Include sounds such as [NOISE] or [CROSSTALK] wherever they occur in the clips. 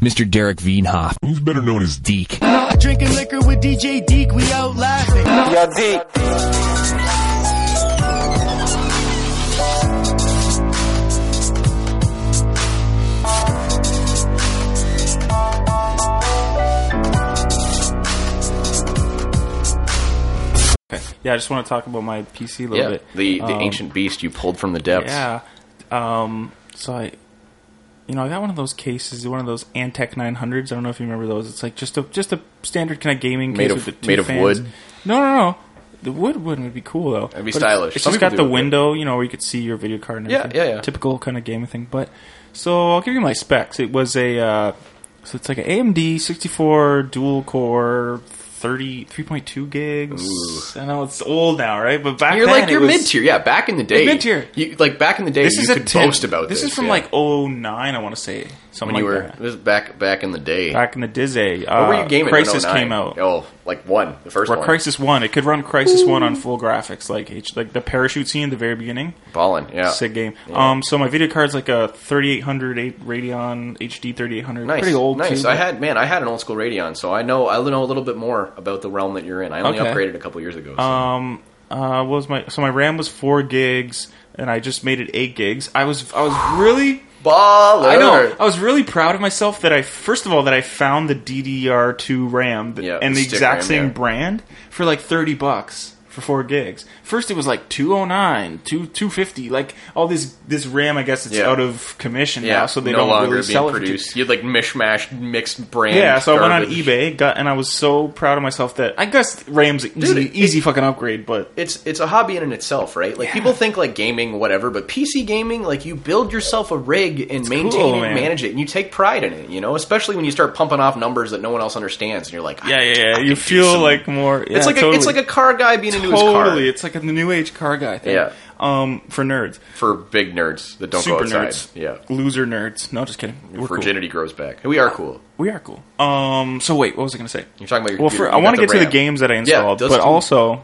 Mr. Derek Veenhoff. Who's better known as Deke. Drinking liquor with DJ Deke, we out laughing. Yo, D. Yeah, I just want to talk about my PC a little Yeah, bit. the the Um, ancient beast you pulled from the depths. Yeah. Um, so I, you know, I got one of those cases, one of those Antec 900s. I don't know if you remember those. It's like just a just a standard kind of gaming Made case of- with the two made of wood? No, no, no. The wood wouldn't would be cool though. It'd be But stylish. It's Some just got the it, window, you know, where you could see your video card and Yeah, everything. yeah, yeah. Typical kind of gaming thing. But so I'll give you my specs. It was a uh, so it's like an AMD 64 dual core. 30, 3.2 gigs. I know it's old now, right? But back You're then like you're mid tier, yeah. Back in the day, mid-tier. Like back in the day, This you is a could 10 boast about this. This is from yeah. like 09, I want to say. Something when you like were that. this is back back in the day. back in the Dizzy. Uh, what were you gaming? when Crysis 09? came out. Oh, like one, the first Or one. Crysis One. It could run Crysis One on full graphics, like H, like the parachute scene at the very beginning. Ballin', yeah. Sick game. Yeah. Um, so my video card's like a 3800 8 Radeon HD 3800. Nice, Pretty old. Nice. too, I had man, I had an old school Radeon, so I know I know a little bit more about the realm that you're in. I only Okay. upgraded a couple years ago. So. Um, uh, what was my so my RAM was four gigs, and I just made it eight gigs. I was I was really Baller. I know. I was really proud of myself that I first of all that I found the DDR2 RAM Yeah, and the exact RAM, same yeah. brand for like 30 bucks for 4 gigs. First it was like 209, 2 250, like all this this RAM I guess it's Yeah. out of commission yeah, now so they no don't longer really being sell it. You had like mishmash mixed brand. yeah, so I went on eBay, got, and I was so proud of myself that I guess RAM's an easy, it- easy fucking upgrade, but It's it's a hobby in and itself, right? Like Yeah. people think like gaming, whatever, but PC gaming, like you build yourself a rig and maintain cool, it and manage it, and you take pride in it. You know, especially when you start pumping off numbers that no one else understands, and you're like, yeah, yeah, yeah. You feel like more. it's like a, totally. it's like a car guy being into his car. totally. It's like a new age car guy thing. Yeah. Um, for nerds, for big nerds that don't super go outside. nerds, Yeah, loser nerds. No, just kidding. We're cool. virginity grows back. We are cool. We are cool. Um. So wait, what was I going to say? You're talking about your. Well, for, I want to get to the games that I Yeah, installed, those but also.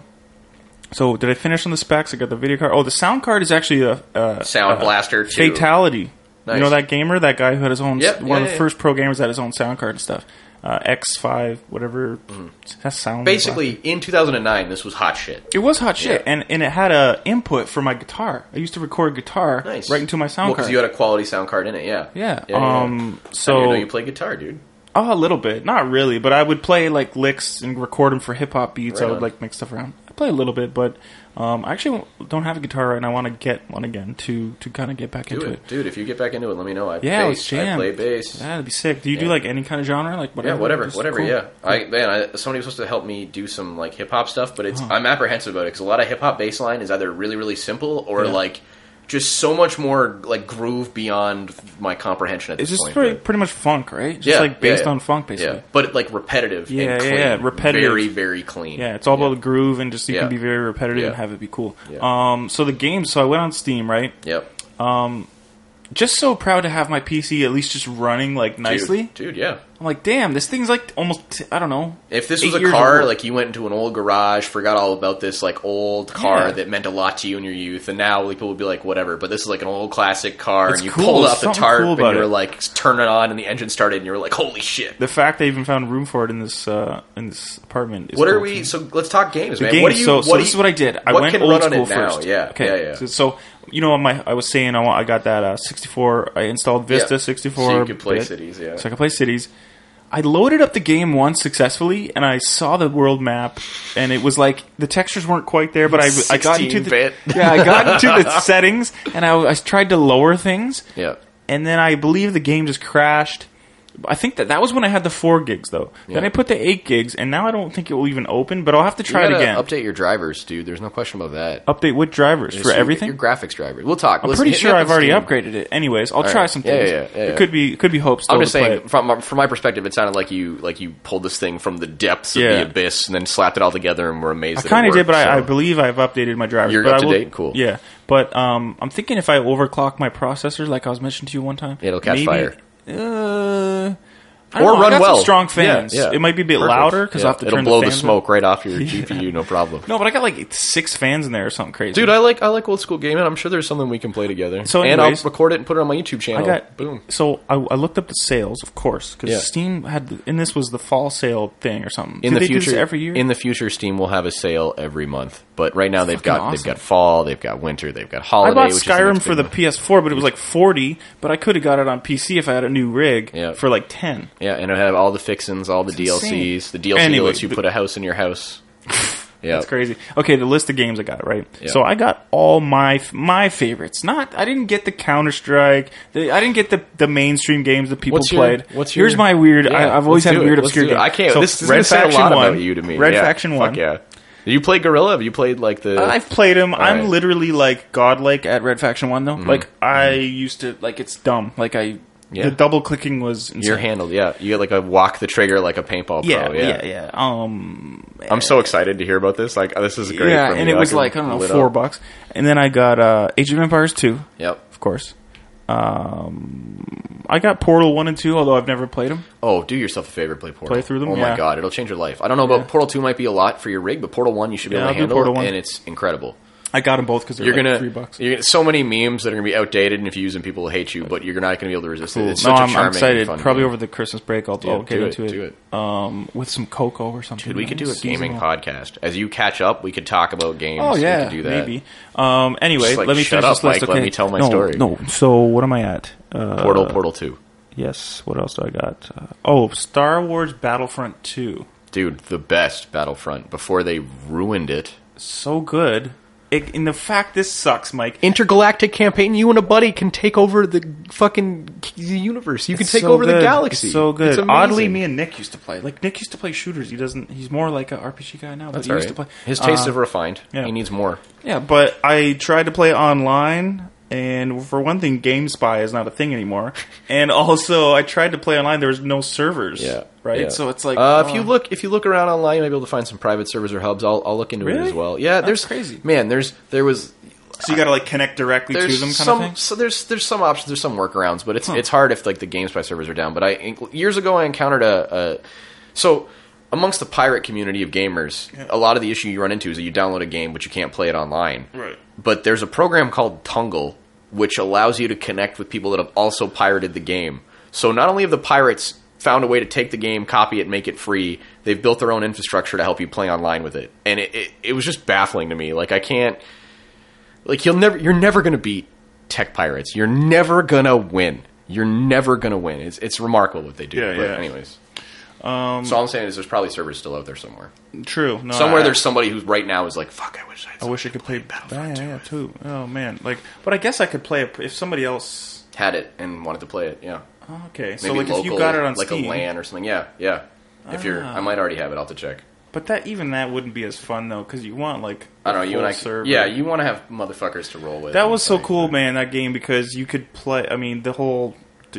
So did I finish on the specs? I got the video card. Oh, the sound card is actually a, a Sound a Blaster too. Fatal1ty. Nice. You know that gamer, that guy who had his own, Yep, one yeah, of the yeah. first pro gamers that had his own sound card and stuff. Uh, X-Fi, whatever. That's sound. Mm-hmm. Basically, in 2009, this was hot shit. It was hot shit, Yeah. and and it had a input for my guitar. I used to record guitar Nice. right into my sound Well, card. because you had a quality sound card in it. Yeah. yeah. Yeah, um. So didn't know you play guitar, dude. oh, a little bit, not really, but I would play like licks and record them for hip hop beats. Right I would on. like mix stuff around. Play a little bit, but um, I actually don't have a guitar right now. I want to get one again to to kind of get back Do into it, it. dude. If you get back into it, let me know. I Yeah, bass. I play bass. Yeah, that'd be sick. Do you do like any kind of genre, like whatever? Yeah, whatever, Just whatever. cool. Yeah, I man, I, somebody was supposed to help me do some like hip hop stuff, but it's Uh-huh. I'm apprehensive about it because a lot of hip hop bass line is either really really simple or Yeah. like just so much more like groove beyond my comprehension at It's this just point. pretty, pretty much funk, right? Just yeah, like based yeah, yeah. on funk, basically. Yeah, but like repetitive. Yeah, and yeah, clean. yeah, repetitive. Very, very clean. Yeah, it's all about the groove and just you can be very repetitive and have it be cool. Um, so the game. So I went on Steam, right? Yep. Um, just so proud to have my PC at least just running like Dude, nicely. dude. Yeah. I'm like, damn, this thing's like almost I don't know. If this was a car, old. like you went into an old garage, forgot all about this like old car Yeah. that meant a lot to you in your youth, and now people would be like, whatever. But this is like an old classic car, It's and you cool. pulled off the tarp, cool and you were it. like, turn it on, and the engine started, and you were like, holy shit. the fact they even found room for it in this uh, in this apartment. Is What are we? too. So let's talk games, man. games. What do you? so, what so do this is what I did. I went old school first. Yeah, Okay. yeah, yeah. So, so, you know, my I was saying I, want, I got that uh, 64. I installed Vista Yeah. 64. So you could play cities, yeah. So I could play cities. I loaded up the game once successfully, and I saw the world map, and it was like the textures weren't quite there, but I, I got into the 16-bit. yeah, I got into the [LAUGHS] settings, and I, I tried to lower things, Yeah. and then I believe the game just crashed. I think that that was when I had the four gigs though. Then I put the eight gigs, and now I don't think it will even open. But I'll have to try it again. Update your drivers, dude. There's no question about that. Update with drivers Just for your- everything. Your graphics drivers. We'll talk. I'm Listen, pretty sure I've already upgraded it. Anyways, I'll All try right. some Yeah, things. yeah, yeah, yeah. It could be it could be hopes. I'm just saying, from from my perspective, it sounded like you like you pulled this thing from the depths of Yeah. the abyss and then slapped it all together and were amazed. I that it kind of did, worked, but I, I believe I've updated my drivers. You're but up I to will- date? Cool. Yeah, but um, I'm thinking if I overclock my processor, like I was mentioning to you one time, It'll catch maybe, fire. Uh, I or know, run well. strong fans. Yeah, yeah. It might be a bit Perfect. louder 'cause Yeah, I have to it'll turn blow the, fans up. smoke right off your [LAUGHS] GPU, no problem. No, but I got like six fans in there or something crazy. Dude, I like I like old school gaming. I'm sure there's something we can play together. So and I'll anyways- record it and put it on my YouTube channel. I got boom. So I, I looked up the sales, of course, because Yeah. Steam had, the, and this was the fall sale thing or something. In Do the they do this future, every year. in the future, Steam will have a sale every month. But right now they've got awesome. they've got fall, they've got winter, they've got holiday. I bought which Skyrim for the. PS4, but it was like forty. But I could have got it on PC if I had a new rig for like ten. Yeah, and it'll have all the fixins, all the insane. DLCs. The DLC Anyway, lets you the- put a house in your house. [LAUGHS] yeah, That's crazy. Okay, the list of games I got right. Yeah. So I got all my my favorites. Not I didn't get the Counter Strike. I didn't get the, the mainstream games that people What's your- played. what's your- Here's my weird. Yeah, I, I've always had do it. weird Let's obscure do games. I can't. So this is Red gonna say a Faction lot one. about you to me. Red Yeah, Faction fuck one. Yeah. Did you play Guerrilla? Have you played like the? I've played him. I'm right. literally like godlike at Red Faction One though. Mm-hmm. Like I used to like it's dumb. Like I Yeah. the double clicking was insane. You're handled. Yeah, you get like a walk the trigger like a paintball yeah, pro. yeah, yeah, Um, I'm so excited to hear about this. Like this is great. yeah, for me. and it was like I don't know four up. bucks, and then I got uh, Age of Empires two, Yep. of course. Um, I got Portal one and two, although I've never played them. Oh, do yourself a favor, play Portal. Play through them? Oh my god, it'll change your life. I don't know about Portal Two. Might be a lot for your rig, but Portal One you should be Yeah, able I'll to handle, Portal 1. and it's incredible. I got them both because they're You're like gonna, three bucks. you're gonna so many memes that are gonna be outdated, and if you use them, people will hate you. But you're not gonna be able to resist it. It's no, such a I'm, charming, I'm excited. fun Probably game. over the Christmas break, I'll, Yeah, I'll get do into it, it. do it. Um, with some cocoa or something. Dude, we could do a gaming podcast. As you catch up, we could talk about games. Oh we yeah, could do that. maybe. Um, anyway, like, let me shut finish up, this list. Mike. Let me tell my no, story. No, so what am I at? Uh, Portal, Portal Two, Yes. What else do I got? Uh, oh, Star Wars Battlefront Two. dude, the best Battlefront before they ruined it. So good. It, in the fact this sucks, Mike. Intergalactic campaign. You and a buddy can take over the fucking universe. You can It's take so over the good. galaxy. It's so good. It's amazing. Oddly, me and Nick used to play. Like Nick used to play shooters. He doesn't. He's more like an RPG guy now. But That's he all used right. to play. His taste Uh, have refined. yeah. He needs more. Yeah, but I tried to play online, and for one thing, GameSpy is not a thing anymore. [LAUGHS] and also, I tried to play online. There was no servers. right. yeah. So it's like uh, if you uh, look if you look around online, you might be able to find some private servers or hubs. I'll, I'll look into it as well. Yeah, That's there's crazy. Man, there's there was so you got to like connect directly to them, kind some of thing. so there's there's some options. There's some workarounds, but it's Huh. it's hard if like the GameSpy servers are down. But I years ago I encountered a, a so. Amongst the pirate community of gamers, a lot of the issue you run into is that you download a game but you can't play it online. Right. But there's a program called Tunngle which allows you to connect with people that have also pirated the game. So not only have the pirates found a way to take the game, copy it, make it free, they've built their own infrastructure to help you play online with it. And it, it, it was just baffling to me. Like I can't like you'll never you're never going to beat tech pirates. You're never going to win. You're never going to win. It's it's remarkable what they do. Yeah, but yeah. anyways. Um, so all I'm saying is there's probably servers still out there somewhere. True. No, Somewhere I, there's somebody who's right now is like, "Fuck, I wish I I wish I could play Battlefront. Yeah, yeah, too. Oh man, like, but I guess I could play it if somebody else. had it and wanted to play it." Yeah. Okay, so like local, if you got it on like Steam, a LAN or something. Yeah, yeah. If you're, Ah. I might already have it. I'll have to check. but that even that wouldn't be as fun though because you want like I don't know. You and I, server. yeah, you want to have motherfuckers to roll with. That was so cool, man. That game because you could play. I mean, the whole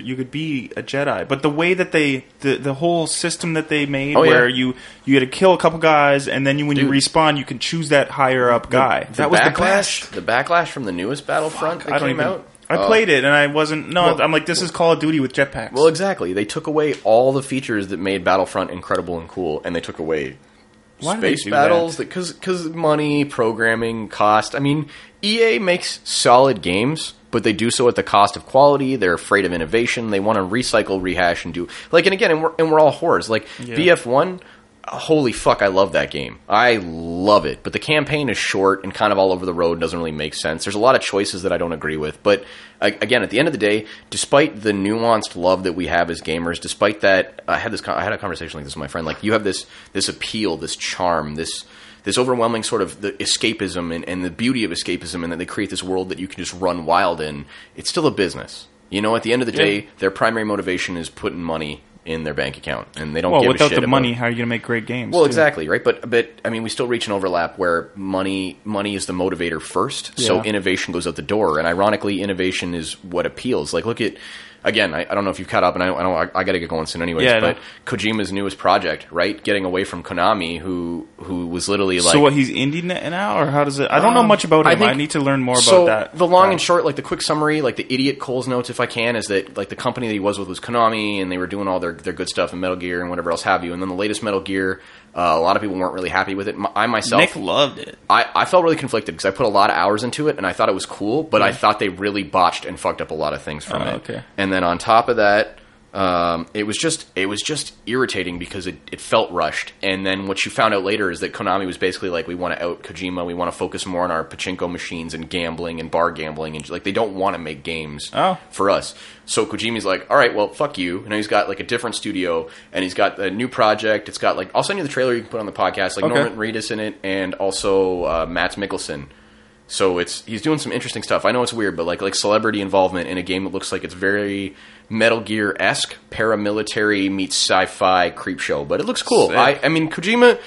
you could be a Jedi, but the way that they the the whole system that they made, Oh, yeah. where you you had to kill a couple guys, and then you when you respawn, you can choose that higher up guy. The that was the backlash. The backlash from the newest Battlefront that I don't came even. out. I Oh. played it and I wasn't. No, Well- I'm like, this is Call of Duty with jetpacks. Well, exactly. They took away all the features that made Battlefront incredible and cool, and they took away Why space battles that? because because money, programming, cost. I mean, EA makes solid games, but they do so at the cost of quality. They're afraid of innovation. They want to recycle, rehash, and do like. And again, and we're, and we're all whores. Like BF one. Holy fuck, I love that game. I love it. But the campaign is short and kind of all over the road, doesn't really make sense. There's a lot of choices that I don't agree with. But again, at the end of the day, despite the nuanced love that we have as gamers, despite that, I had this I had a conversation like this with my friend. Like you have this this appeal, this charm, this this overwhelming sort of the escapism and, and the beauty of escapism, and that they create this world that you can just run wild in. It's still a business. You know, at the end of the day, their primary motivation is putting money in their bank account, and they don't well, give a without the about- money, how are you going to make great games? well, too? exactly, right? But but I mean, we still reach an overlap where money money is the motivator first, so innovation goes out the door. And ironically, innovation is what appeals. Like, look at again, I, I don't know if you've caught up, and I, I don't. I, I got to get going soon, anyways. Yeah, but Kojima's newest project, right? Getting away from Konami, who who was literally like. so what? He's indie now, or how does it? I don't know much about Um, I him. I, need to learn more so about that. The long guy. and short, like the quick summary, like the idiot Cole's notes, if I can, is that like the company that he was with was Konami, and they were doing all their their good stuff in Metal Gear and whatever else have you. And then the latest Metal Gear, uh, a lot of people weren't really happy with it. I myself, Nick loved it. I, I felt really conflicted because I put a lot of hours into it and I thought it was cool, but I thought they really botched and fucked up a lot of things from Oh, it. okay. And then on top of that, um, it was just it was just irritating because it, it felt rushed. And then what you found out later is that Konami was basically like, we want to out Kojima, we want to focus more on our pachinko machines and gambling and bar gambling, and like they don't want to make games Oh. for us. So Kojima's like, all right, well, fuck you. And he's got like a different studio, and he's got a new project. It's got like I'll send you the trailer you can put on the podcast, like Okay. Norman Reedus in it, and also uh, Mads Mikkelsen. So it's he's doing some interesting stuff. I know it's weird, but like like celebrity involvement in a game that looks like it's very Metal Gear esque, paramilitary meets sci-fi creep show. But it looks cool. Sick. I I mean Kojima,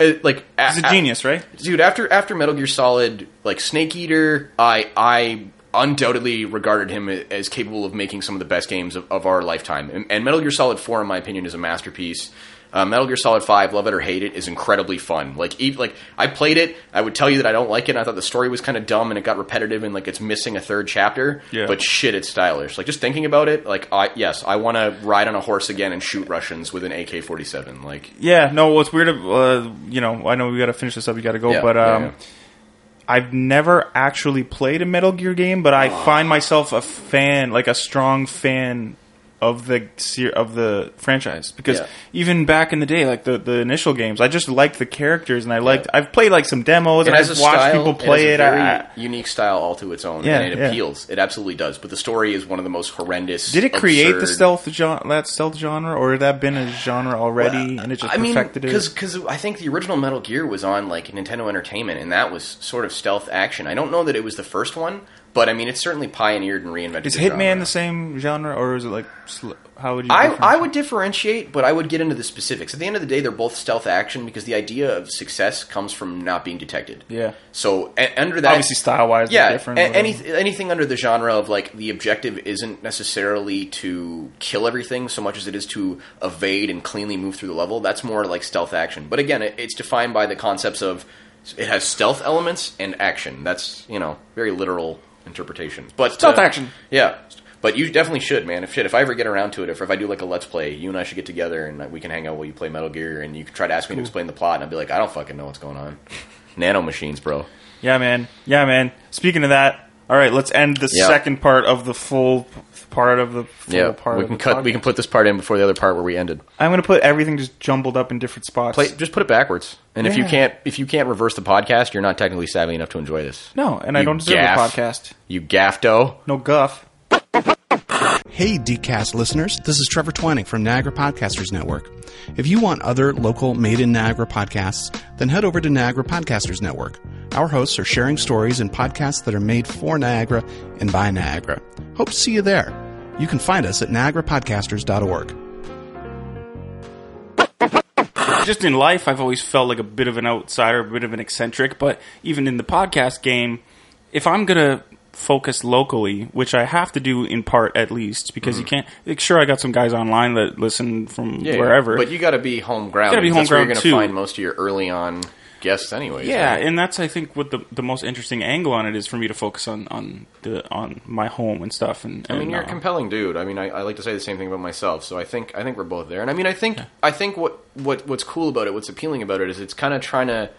uh, like a- He's a genius, right? dude. After after Metal Gear Solid, like Snake Eater, I I undoubtedly regarded him as capable of making some of the best games of, of our lifetime. And, and Metal Gear Solid Four, in my opinion, is a masterpiece. Uh, Metal Gear Solid Five, love it or hate it, is incredibly fun. Like, e like I played it, I would tell you that I don't like it. and I thought the story was kind of dumb and it got repetitive and like it's missing a third chapter. Yeah. But shit, it's stylish. Like just thinking about it, like I yes, I want to ride on a horse again and shoot Russians with an AK forty seven. Like Yeah, no, what's weird, uh, you know, I know we got to finish this up, you got to go, Yeah, but um, yeah. I've never actually played a Metal Gear game, but I find myself a fan, like a strong fan of the of the franchise because Yeah. even back in the day, like the, the initial games, I just liked the characters and I liked. I've played like some demos It and I've watched people play it. it. Has a very I- unique style all to its own, Yeah, and it yeah. appeals. It absolutely does. But the story is one of the most horrendous. did it create the stealth genre, that stealth genre, or had that been a genre already and it just I mean, perfected it? because I think the original Metal Gear was on like Nintendo Entertainment, and that was sort of stealth action. I don't know that it was the first one, but I mean, it's certainly pioneered and reinvented. Is the Hitman genre. the same genre, or is it like sl- how would you? I, I would differentiate, but I would get into the specifics. At the end of the day, they're both stealth action because the idea of success comes from not being detected. Yeah. So a- under that, Obviously, style-wise, yeah, different, a- any, anything under the genre of like the objective isn't necessarily to kill everything so much as it is to evade and cleanly move through the level. That's more like stealth action. But again, it, it's defined by the concepts of it has stealth elements and action. That's you know very literal interpretation. But Stealth uh, action. yeah. But you definitely should, man. If shit, if I ever get around to it, if, if I do like a let's play, you and I should get together and uh, we can hang out while you play Metal Gear, and you can try to ask me to explain the plot, and I'll be like, I don't fucking know what's going on. [LAUGHS] Nano machines, bro. Yeah, man. Yeah, man. Speaking of that, all right, let's end the Yeah. second part of the full part of the full Yeah, part. we of can the cut. We can put this part in before the other part where we ended. I'm going to put everything just jumbled up in different spots. Play, just put it backwards. And if you can't, if you can't reverse the podcast, you're not technically savvy enough to enjoy this. no, and I You don't deserve gaff. a podcast. You gaffdo. No guff. Hey, DCast listeners, this is Trevor Twining from Niagara Podcasters Network. If you want other local made in Niagara podcasts, then head over to Niagara Podcasters Network. Our hosts are sharing stories and podcasts that are made for Niagara and by Niagara. Hope to see you there. You can find us at niagarapodcasters.org. Just in life, I've always felt like a bit of an outsider, a bit of an eccentric. But even in the podcast game, if I'm going to focus locally, which I have to do in part at least, because you can't. Like, sure, I got some guys online that listen from wherever. But you got to be home ground. Gotta be That's where home you're ground, to too. find most of your early on guests, anyways. Yeah, right? and that's I think what the the most interesting angle on it is for me to focus on on the on my home and stuff. And, I mean, you're a uh, compelling dude. I mean, I, I like to say the same thing about myself. So I think I think we're both there. And I mean, I think I think what what what's cool about it, what's appealing about it, is it's kind of trying to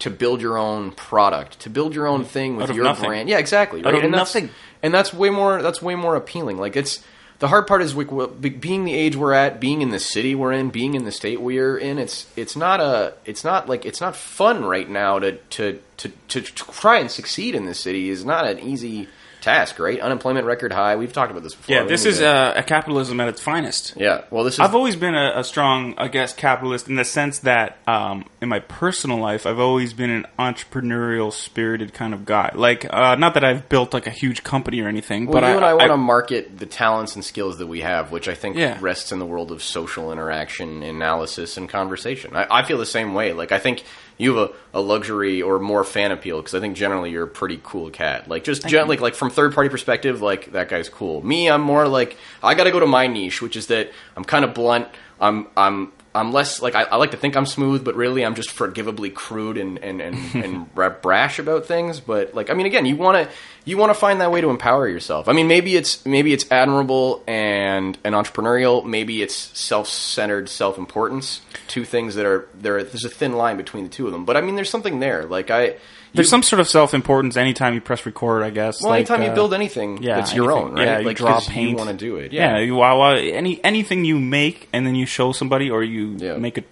to build your own product, to build your own thing with your nothing. brand. Yeah, exactly. Right? and that's, nothing. and that's way more. That's way more appealing. Like it's. The hard part is we, being the age we're at, being in the city we're in, being in the state we're in. It's it's not a it's not like it's not fun right now to to to, to, to try and succeed in this city is not an easy task. Right, unemployment record high. We've talked about this before. yeah, this is uh, a capitalism at its finest. yeah. Well, this is I've always been a, a strong, I guess, capitalist in the sense that um, in my personal life, I've always been an entrepreneurial, spirited kind of guy. Like, uh, not that I've built like a huge company or anything, Well, but you and I want to market the talents and skills that we have, which I think Yeah. rests in the world of social interaction, analysis, and conversation. I, I feel the same way. Like I think you have a, a luxury or more fan appeal because I think generally you're a pretty cool cat. Like just gen- like like from third party perspective, like that guy's cool. Me, I'm more like I got to go to my niche, which is that I'm kind of blunt. I'm I'm I'm less like I, I like to think I'm smooth, but really I'm just forgivably crude and and and, [LAUGHS] and bra- brash about things. But like I mean, again, you want to you want to find that way to empower yourself. I mean, maybe it's maybe it's admirable and and entrepreneurial. Maybe it's self centered, self importance. Two things that are there. There's a thin line between the two of them. But I mean, there's something there. Like I. There's you- some sort of self importance anytime you press record, I guess. well, like, anytime you uh, build anything, yeah, it's your anything. own, right? Yeah, you like, draw paint. You want to do it, Yeah, yeah. you, wow, any anything you make and then you show somebody, or you Yeah. make a,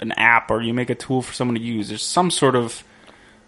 an app, or you make a tool for someone to use. There's some sort of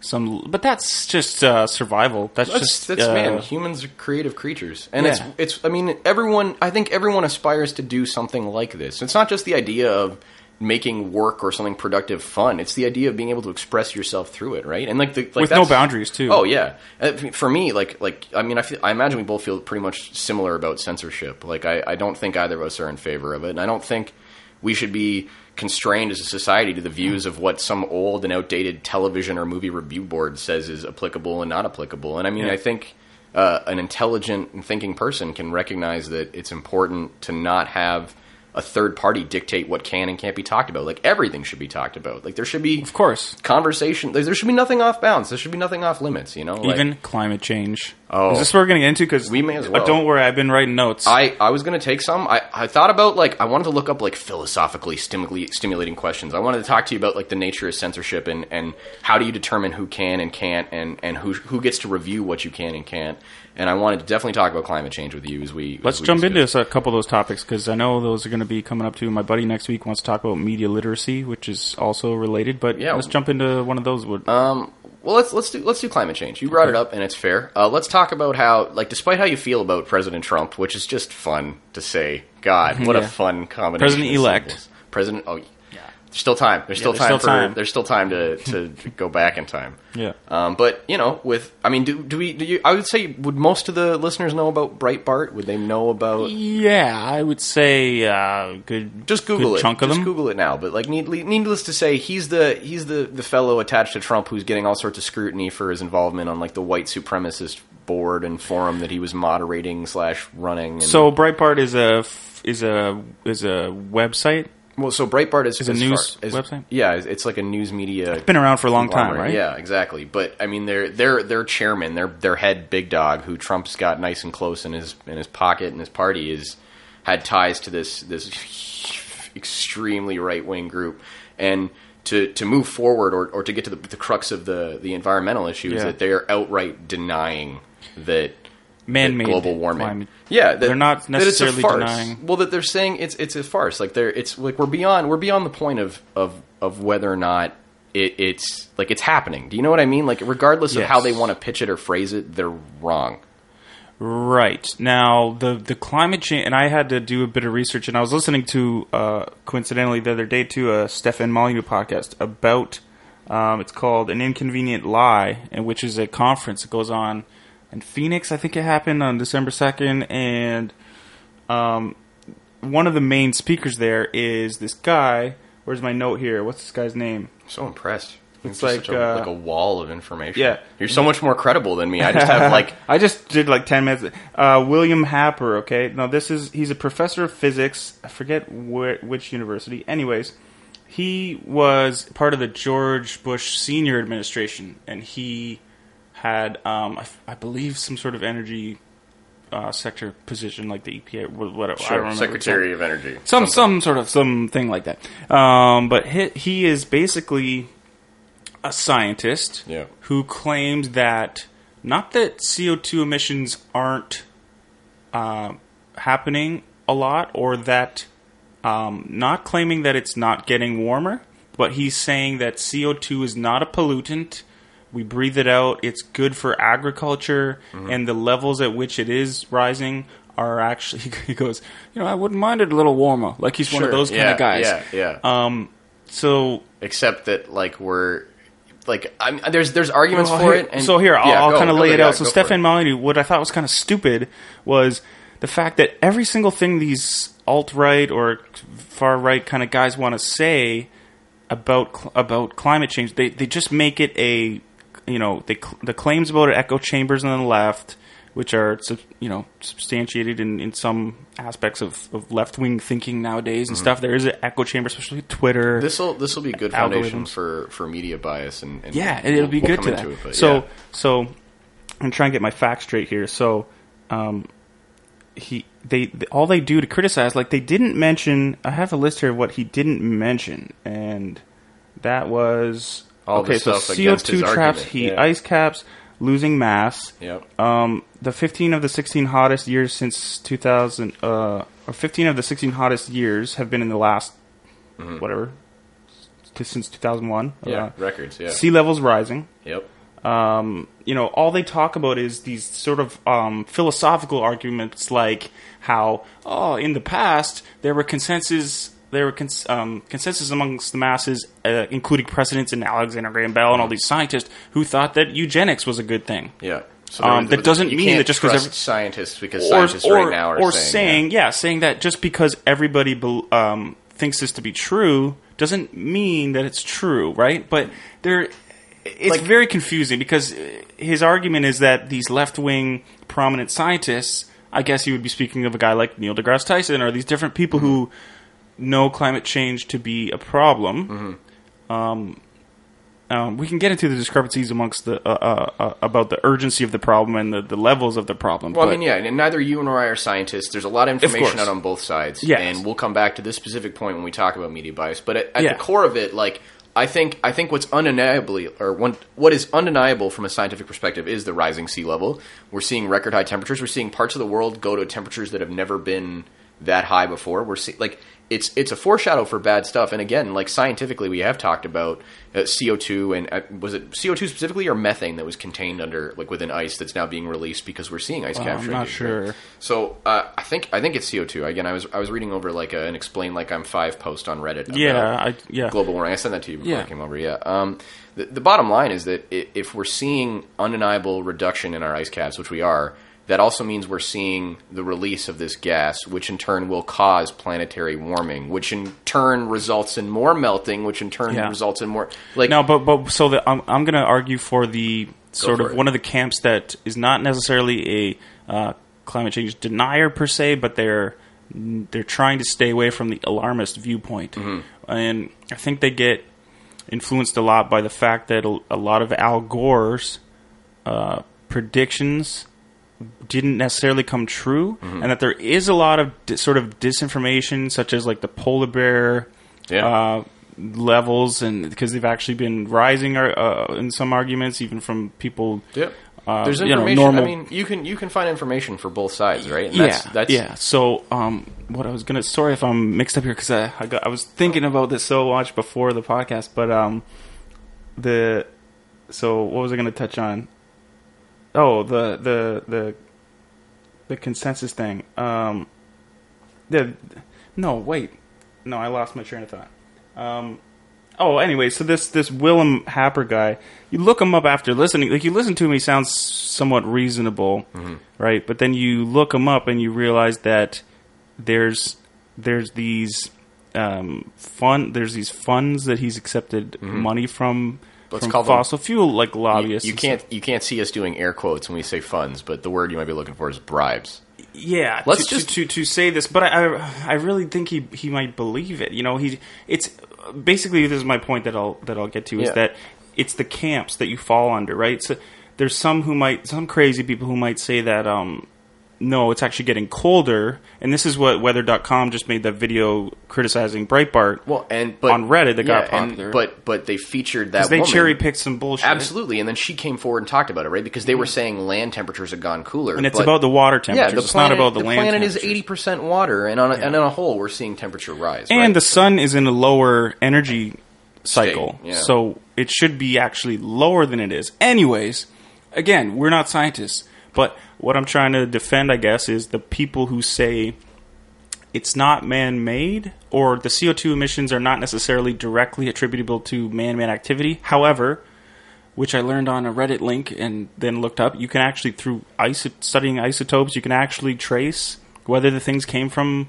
some, but that's just uh, survival. That's, That's, just that's uh, man. Humans are creative creatures, and Yeah. it's it's. I mean, everyone. I think everyone aspires to do something like this. It's not just the idea of making work or something productive fun. It's the idea of being able to express yourself through it, right? And like the like With no boundaries, too. Oh yeah. Uh, For me, like like I mean, I feel, I imagine we both feel pretty much similar about censorship. Like I, I don't think either of us are in favor of it, and I don't think we should be constrained as a society to the views of what some old and outdated television or movie review board says is applicable and not applicable. And I mean, Yeah. I think uh, an intelligent and thinking person can recognize that it's important to not have a third party dictate what can and can't be talked about. Like everything should be talked about. Like there should be Of course, conversation. There there should be nothing off bounds. There should be nothing off limits. You know, Like- even climate change. Oh. is this what we're going to get into? Because We may as well. don't worry, I've been writing notes. I, I was going to take some. I, I thought about like I wanted to look up like philosophically stimuli- stimulating questions. I wanted to talk to you about like the nature of censorship and, and how do you determine who can and can't and, and who who gets to review what you can and can't. And I wanted to definitely talk about climate change with you as we Let's as we jump discuss. into a couple of those topics because I know those are going to be coming up too. My buddy next week wants to talk about media literacy, which is also related. But Yeah. let's jump into one of those. Would Um, well, let's let's do let's do climate change. You brought it up, and it's fair. Uh, let's talk about how, like, despite how you feel about President Trump, which is just fun to say. God, [LAUGHS] what Yeah. a fun combination. President. Oh, yeah. There's still time. There's still there's time still for. time. There's still time to [LAUGHS] to go back in time. yeah, Um, but you know, with I mean, do do we? Do you? I would say, would most of the listeners know about Breitbart? Would they know about? yeah, I would say uh, good. Just Google good it. Chunk of Just them. Google it now. But like, need, needless to say, he's the he's the the fellow attached to Trump who's getting all sorts of scrutiny for his involvement on like the white supremacist board and forum that he was moderating slash running. And, So Breitbart is a f- is a is a website. Well, so Breitbart is, Is a news is- website? Yeah, it's- like a news media. It's been around for a long time, right? Yeah, exactly. But I mean, their their their chairman, their their head big dog, who Trump's got nice and close in his in his pocket in his party, is had ties to this this extremely right wing group, and to to move forward or, or to get to the, the crux of the the environmental issue is that they are outright denying that Man-made global warming. climate. Yeah, that, They're not that it's a necessarily denying- Well, that they're saying it's it's a farce. Like they're it's like we're beyond we're beyond the point of of of whether or not it, it's like it's happening. Do you know what I mean? Like regardless of how they want to pitch it or phrase it, they're wrong. Right now, the the climate change, and I had to do a bit of research, and I was listening to uh, coincidentally the other day to a Stefan Molyneux podcast about. Um, it's called an inconvenient lie, and which is a conference that goes on in Phoenix. I think it happened on December second, and um, one of the main speakers there is this guy. Where's my note here? What's this guy's name? I'm so impressed. It's You're like, such a, uh, like a wall of information. Yeah. you're so much more credible than me. I just have like [LAUGHS] I just did like ten minutes. Uh, William Happer. Okay, now this is he's a professor of physics. I forget where, which university. Anyways, he was part of the George Bush senior administration, and he had, um, I, f- I believe, some sort of energy uh, sector position, like the EPA, wh- whatever. I don't Secretary of Energy. some some sort of something like that. Um, but he, he is basically a scientist Yeah. who claims that not that CO two emissions aren't uh, happening a lot, or that um, not claiming that it's not getting warmer, but he's saying that CO two is not a pollutant. We breathe it out. It's good for agriculture, Mm-hmm. and the levels at which it is rising are actually. [LAUGHS] He goes, you know, I wouldn't mind it a little warmer. Like he's one of Sure. those kind of guys. Yeah, yeah. Um. So Except that like we're like I'm, there's there's arguments Well, for here- it. And, so here, I'll, Yeah, I'll kind of lay it yeah, out. So Stefan. Molyneux, what I thought was kind of stupid was the fact that every single thing these alt right or far right kind of guys want to say about cl- about climate change. They they just make it a you know they the claims about echo chambers on the left, which are you know substantiated in, in some aspects of, of left wing thinking nowadays and stuff. There is an echo chamber, especially Twitter. This will this will be a good foundation Algorithms. for, for media bias and, and yeah, we'll- it'll be we'll good to that. it, but so yeah. so I'm trying to get my facts straight here. So um, he they, they all they do to criticize like they didn't mention. I have a list here of what he didn't mention, and that was All the okay. So stuff against his CO2 traps argument, heat, yeah. ice caps, losing mass. Yep. Um, the 15 of the 16 hottest years since 2000, uh, or 15 of the 16 hottest years have been in the last whatever t- since 2001. Mm-hmm. yeah, Uh, records, yeah. sea levels rising Yep. um, you know, all they talk about is these sort of um, philosophical arguments, like how, oh, in the past there were consensus, there were cons- um, consensus amongst the masses, uh, including presidents and Alexander Graham Bell and all these scientists who thought that eugenics was a good thing. Yeah. So Um, that doesn't mean that just 'cause trust every- scientists because Or, scientists or, right now are or saying, saying, yeah. saying that just because everybody bel um, thinks this to be true doesn't mean that it's true, right? But there, it's Like- very confusing because his argument is that these left wing prominent scientists, I guess he would be speaking of a guy like Neil deGrasse Tyson or these different people who know climate change to be a problem. Um, um, we can get into the discrepancies amongst the uh, uh, uh, about the urgency of the problem and the, the levels of the problem. Well, I mean, yeah, and neither you nor I are scientists. There's a lot of information out on both sides, Yes. and we'll come back to this specific point when we talk about media bias. But at, at Yeah. the core of it, like I think, I think what's undeniably, or one, what is undeniable from a scientific perspective, is the rising sea level. We're seeing record high temperatures. We're seeing parts of the world go to temperatures that have never been that high before. We're see, like it's it's a foreshadow for bad stuff. And again, like scientifically, we have talked about uh, CO2 and uh, was it CO2 specifically or methane that was contained under like within ice that's now being released because we're seeing ice Well, cap I'm not sure. right? So uh, I think I think it's CO2. Again, I was I was reading over like a, an explain like I'm five post on Reddit. Yeah, I, yeah. global warming. I sent that to you before Yeah. I came over. Yeah. Um, the, the bottom line is that if we're seeing undeniable reduction in our ice caps, which we are, that also means we're seeing the release of this gas, which in turn will cause planetary warming, which in turn results in more melting, which in turn Yeah. results in more like No, but but so the, I'm I'm going to argue for the sort for of it. one of the camps that is not necessarily a uh, climate change denier per se, but they're they're trying to stay away from the alarmist viewpoint, Mm-hmm. and I think they get influenced a lot by the fact that a, lot of Al Gore's uh, predictions didn't necessarily come true, Mm-hmm. and that there is a lot of di- sort of disinformation, such as like the polar bear Yeah. uh, levels, and because they've actually been rising uh, uh, in some arguments, even from people. Yep. uh, There's you know, information. normal- I mean, you can you can find information for both sides, right? And yeah, that's, that's, yeah. So, um, what I was gonna sorry if I'm mixed up here because I I, got, I was thinking about this so much before the podcast, but um, the so what was I gonna touch on? Oh, the the the the consensus thing. Um, the no wait, no, I lost my train of thought. Um, oh, anyway, so this this William Happer guy, you look him up after listening. Like you listen to him, he sounds somewhat reasonable, right? But then you look him up and you realize that there's there's these um, fund there's these funds that he's accepted money from Let's from call them- fossil fuel like lobbyists. you and can't you can't see us doing air quotes when we say funds, but the word you might be looking for is bribes. yeah Let's to, just- to, to to say this but I, I i really think he he might believe it you know he it's basically this is my point that i'll that i'll get to is Yeah. that it's the camps that you fall under right so there's some who might some crazy people who might say that um no it's actually getting colder and this is what weather.com just made that video criticizing breitbart Well, and but On Reddit, it got yeah, and- popular. but but they featured that they cherry picked some bullshit Absolutely, and then she came forward and talked about it, right? Because they were mm-hmm. saying land temperatures have gone cooler, and it's but- about the water yeah, temperatures the it's planet, not about the, the land planet is eighty percent water, and on a, and on a whole, we're seeing temperature rise. and right? the sun is in a lower energy cycle, yeah. so it should be actually lower than it is. Anyways, again, we're not scientists, but what I'm trying to defend, I guess, is the people who say it's not man-made or the CO2 emissions are not necessarily directly attributable to man-made activity. However, which I learned on a Reddit link and then looked up, you can actually through iso- studying isotopes, you can actually trace whether the things came from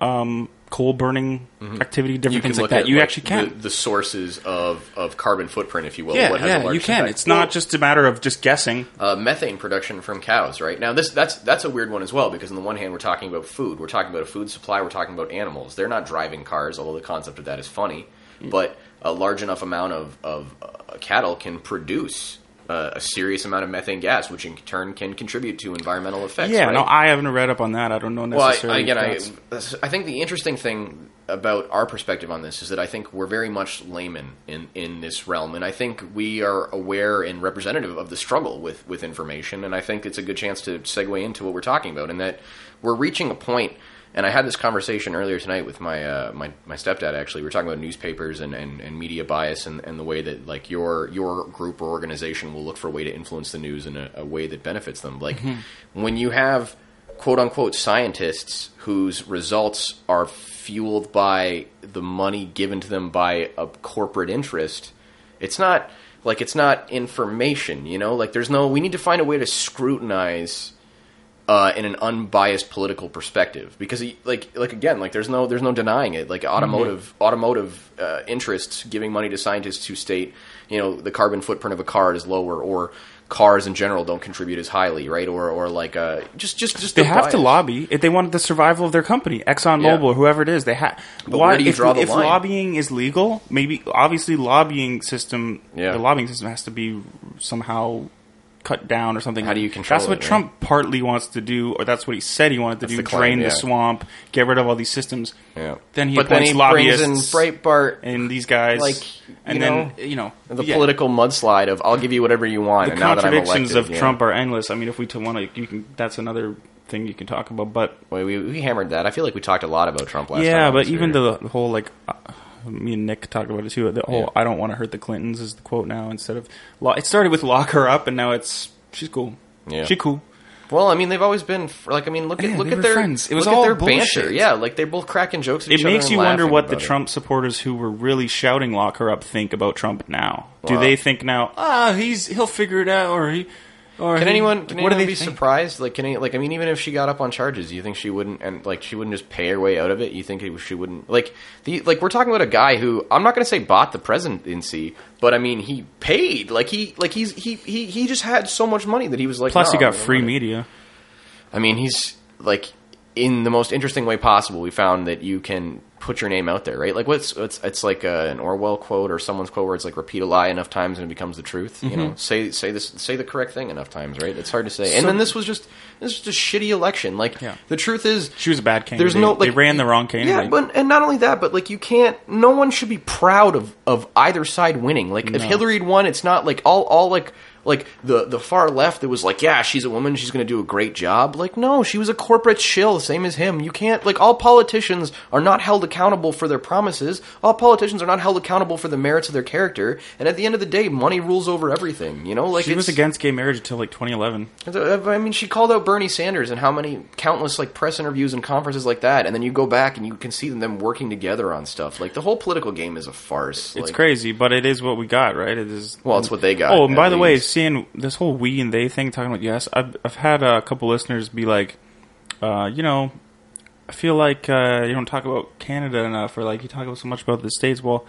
um, coal burning activity, different Mm-hmm. You can things like that. You like, actually can. the, the sourest of, of carbon footprint, if you will. yeah, what has the yeah, you can. impact. It's not just a matter of just guessing. uh, methane production from cows, right? Now, this that's that's a weird one as well because on the one hand, we're talking about food, we're talking about a food supply, we're talking about animals. They're not driving cars, although the concept of that is funny. Mm. But a large enough amount of of uh, cattle can produce. Uh, a serious amount of methane gas, which in turn can contribute to environmental effects. Yeah, right? no, I haven't read up on that. I don't know necessarily. Well, I, again, I, I think the interesting thing about our perspective on this is that I think we're very much laymen in, in this realm, and I think we are aware and representative of the struggle with, with information, and I think it's a good chance to segue into what we're talking about, in that we're reaching a point. And I had this conversation earlier tonight with my uh, my, my stepdad. Actually, we were talking about newspapers and, and, and media bias and, and the way that like your your group or organization will look for a way to influence the news in a, a way that benefits them. Like when you have quote unquote scientists whose results are fueled by the money given to them by a corporate interest, it's not like it's not information, you know? Like there's no we need to find a way to scrutinize uh, in an unbiased political perspective because he, like like again like there's no there's no denying it like automotive automotive uh, interests giving money to scientists who state you know the carbon footprint of a car is lower or cars in general don't contribute as highly right or or like uh, just just just they the have to lobby if they want the survival of their company, ExxonMobil Yeah. or whoever it is. They have. Why do you if, draw the if lobbying is legal? Maybe obviously lobbying system. Yeah. The lobbying system has to be somehow cut down or something. How do you control That's what it, yeah? Trump partly wants to do, or that's what he said he wanted to do: the claim, drain yeah. the swamp, get rid of all these systems. yeah Then he but then he lobbyists brings in Breitbart and these guys, like, and you then know, you know the yeah. political mudslide of I'll give you whatever you want the and now that I'm contradictions elected, of yeah. Trump are endless. I mean, if we want to, you can. That's another thing you can talk about, but Wait, we, we hammered that I feel like we talked a lot about Trump last time yeah, I but even here. the, the whole like, uh, me and Nick talked about it too. The whole Yeah. "I don't want to hurt the Clintons" is the quote now instead of lo- it started with "lock her up" and now it's she's cool. Yeah. she cool. Well, I mean, they've always been like. I mean, look Yeah, at look at their friends. It was all their bullshit. banter. Yeah, like they're both cracking jokes. It makes you wonder what the it. Trump supporters who were really shouting "lock her up" think about Trump now. Do they think now? Ah, he's he'll figure it out, or he. Or Can he- anyone can what do anyone be think? surprised? Like, can any, like I mean, even if she got up on charges, you think she wouldn't and like she wouldn't just pay her way out of it? You think it, she wouldn't like the like we're talking about a guy who I'm not going to say bought the presidency, but I mean he paid like he like he's he he he just had so much money that he was like. Plus, "No, he got free run media. I mean, he's like in the most interesting way possible. We found that you can put your name out there, right? Like what's it's it's like uh an Orwell quote or someone's quote where it's like repeat a lie enough times and it becomes the truth. You know, say say this say the correct thing enough times, right? It's hard to say. and then this was just this was just a shitty election. Like Yeah. the truth is, She was a bad candidate. there's no like they ran the wrong candidate. Yeah, but and not only that, but like you can't. No one should be proud of of either side winning. Like if Hillary had won, it's not like all all like like the the far left that was like, yeah, she's a woman, she's going to do a great job. Like no, she was a corporate shill, same as him. You can't like all politicians are not held accountable for their promises. All politicians are not held accountable for the merits of their character. And at the end of the day, money rules over everything. You know, like she was against gay marriage until like 2011. Uh, I mean, she called out Bernie Sanders and how many countless like press interviews and conferences like that, and then you go back and you can see them, working together on stuff. Like the whole political game is a farce. It's Like, crazy, but it is what we got, right? It is. Well, it's what they got, Oh, and by at the way, least. Seeing this whole we and they thing, talking about yes, I've I've had a couple listeners be like, uh, you know, I feel like uh, you don't talk about Canada enough, or like you talk about so much about the states. Well,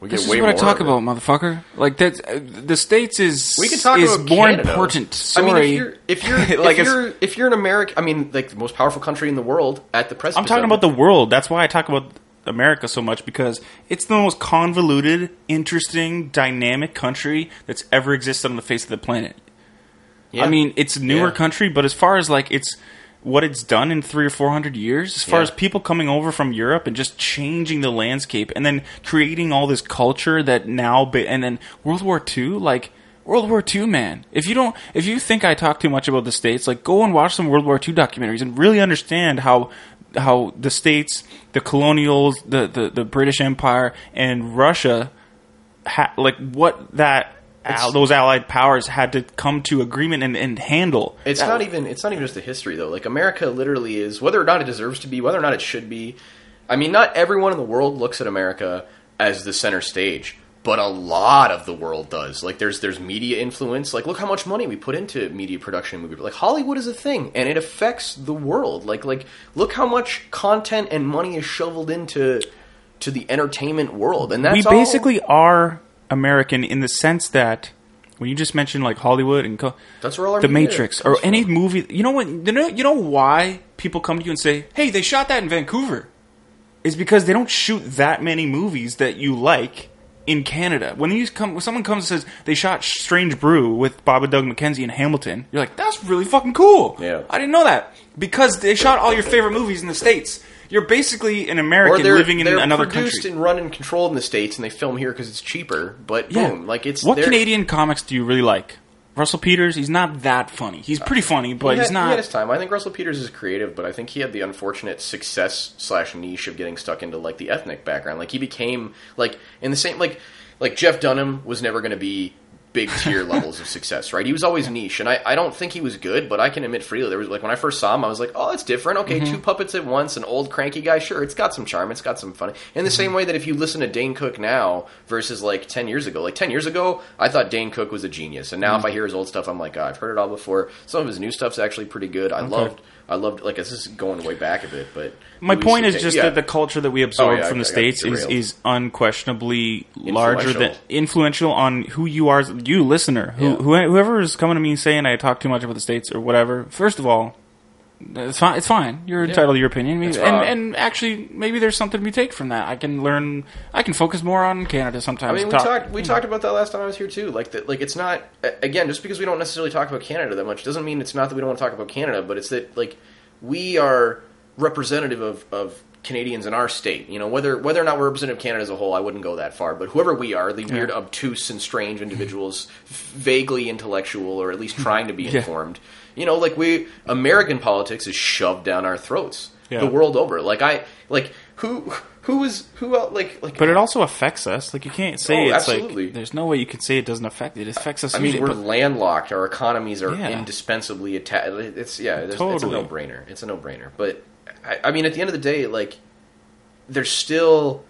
We this get is what I talk about, motherfucker. Like that, uh, the states is We can talk is about more Canada. important. I mean, if you're if you're [LAUGHS] Like, if you're if you're an American, I mean, like the most powerful country in the world at the present. I'm talking about the world. That's why I talk about America so much because it's the most convoluted, interesting, dynamic country that's ever existed on the face of the planet. Yeah. I mean, it's a newer Yeah. country, but as far as like it's what it's done in three or four hundred years, as far Yeah. as people coming over from Europe and just changing the landscape, and then creating all this culture that now, be, and then World War II, like World War II, man. If you don't, if you think I talk too much about the states, like go and watch some World War II documentaries and really understand how how the states, the colonials, the the, the British Empire, and Russia, ha- like what that. Al- those allied powers had to come to agreement and, and handle. It's That- not even it's not even just the history though. Like America literally is whether or not it deserves to be, whether or not it should be. I mean, not everyone in the world looks at America as the center stage, but a lot of the world does. Like there's there's media influence. Like look how much money we put into media production movie. Like Hollywood is a thing and it affects the world. Like like look how much content and money is shoveled into to the entertainment world. And that's we all- basically are American in the sense that when you just mentioned like Hollywood and co- That's where all our the Matrix or any movie, you know what? You know, you know why people come to you and say, "Hey, they shot that in Vancouver," is because they don't shoot that many movies that you like in Canada. When you come, when someone comes and says they shot Strange Brew with Bob and Doug McKenzie in Hamilton, you're like, "That's really fucking cool." Yeah. I didn't know that because they shot all your favorite movies in the states. You're basically an American living in they're another produced country. and run and controlled in the states, and they film here because it's cheaper. But Yeah. boom, like it's what they're- Canadian comics do you really like? Russell Peters, he's not that funny. He's uh, pretty funny, but he had, he's He not. had his time. I think Russell Peters is creative, but I think he had the unfortunate success slash niche of getting stuck into like the ethnic background. Like he became like in the same like like Jeff Dunham was never going to be big tier [LAUGHS] levels of success, right? He was always niche, and I, I don't think he was good, but I can admit freely there was like when I first saw him, I was like, oh, it's different. Okay, Mm-hmm. two puppets at once, an old cranky guy, sure, it's got some charm, it's got some fun. In Mm-hmm. the same way that if you listen to Dane Cook now versus like ten years ago, like ten years ago, I thought Dane Cook was a genius, and now Mm-hmm. if I hear his old stuff, I'm like, oh, I've heard it all before. Some of his new stuff's actually pretty good. I loved. I loved like this is going way back a bit, but My point is just yeah. that the culture that we oh, absorb Oh, yeah, from the states is, is unquestionably larger than Influential. on who you are, as you listener, who, Yeah. who whoever is coming to me saying I talk too much about the states or whatever. First of all, it's fine. It's fine. You're entitled to your opinion, and and actually maybe there's something we take from that. I can learn. I can focus more on Canada sometimes. I mean, we Talk- talked we talked about that last time I was here too. Like that, like it's not again just because we don't necessarily talk about Canada that much doesn't mean it's not that we don't want to talk about Canada, but it's that like we are representative of, of Canadians in our state. You know, whether whether or not we're representative of Canada as a whole, I wouldn't go that far. But whoever we are, the weird, obtuse, and strange individuals, vaguely intellectual or at least trying to be [LAUGHS] Yeah. informed. You know, like we American politics is shoved down our throats Yeah. the world over. Like I like who who is who else like like But it also affects us. Like you can't say Oh, it's absolutely. like there's no way you can say it doesn't affect it. It affects us. I mean, we're but- landlocked. Our economies are Yeah. indispensably attached. It's yeah, there's- it's a no brainer. It's a no brainer. But I, I mean, at the end of the day, like there's still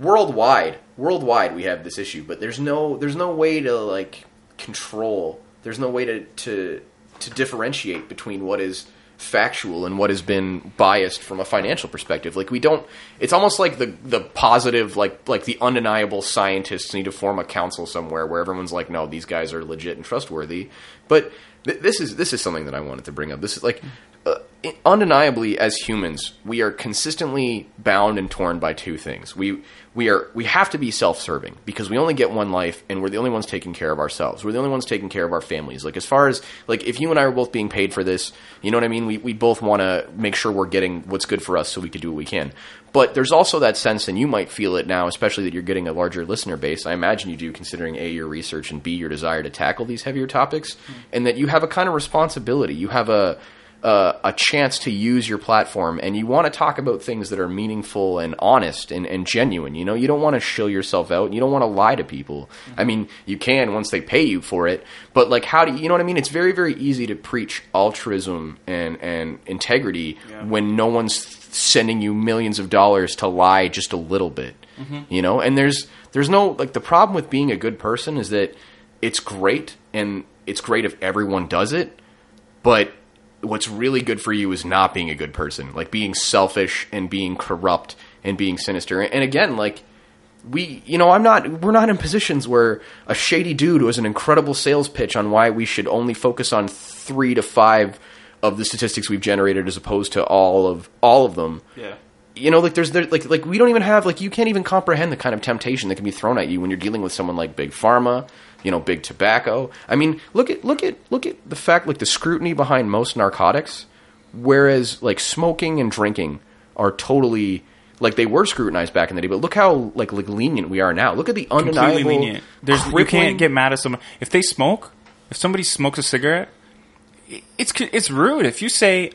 worldwide, worldwide, we have this issue, but there's no there's no way to like control. There's no way to to to differentiate between what is factual and what has been biased from a financial perspective. Like we don't. It's almost like the the positive, like like the undeniable scientists need to form a council somewhere where everyone's like, no, these guys are legit and trustworthy. But th- this is this is something that I wanted to bring up. This is like. Uh, undeniably, as humans, we are consistently bound and torn by two things. We we are we have to be self-serving because we only get one life, and we're the only ones taking care of ourselves. We're the only ones taking care of our families. Like as far as like if you and I are both being paid for this, you know what I mean. We we both want to make sure we're getting what's good for us, so we can do what we can. But there's also that sense, and you might feel it now, especially that you're getting a larger listener base. I imagine you do, considering a your research and b your desire to tackle these heavier topics, and that you have a kind of responsibility. You have a uh, a chance to use your platform and you want to talk about things that are meaningful and honest and, and genuine. You know, you don't want to show yourself out. You don't want to lie to people. I mean, you can once they pay you for it, but like, how do you, you know what I mean? It's very, very easy to preach altruism and, and integrity when no one's sending you millions of dollars to lie just a little bit, you know? And there's, there's no, like, the problem with being a good person is that it's great and it's great if everyone does it, but what's really good for you is not being a good person, like being selfish and being corrupt and being sinister. And again, like we, you know, I'm not, we're not in positions where a shady dude who has an incredible sales pitch on why we should only focus on three to five of the statistics we've generated as opposed to all of all of them. Yeah. You know, like there's there, like like we don't even have like you can't even comprehend the kind of temptation that can be thrown at you when you're dealing with someone like big pharma, you know, big tobacco. I mean, look at look at look at the fact like the scrutiny behind most narcotics, whereas like smoking and drinking are totally like they were scrutinized back in the day. But look how like like lenient we are now. Look at the completely undeniable. lenient. There's you can't get mad at someone if they smoke. If somebody smokes a cigarette, it's it's rude. If you say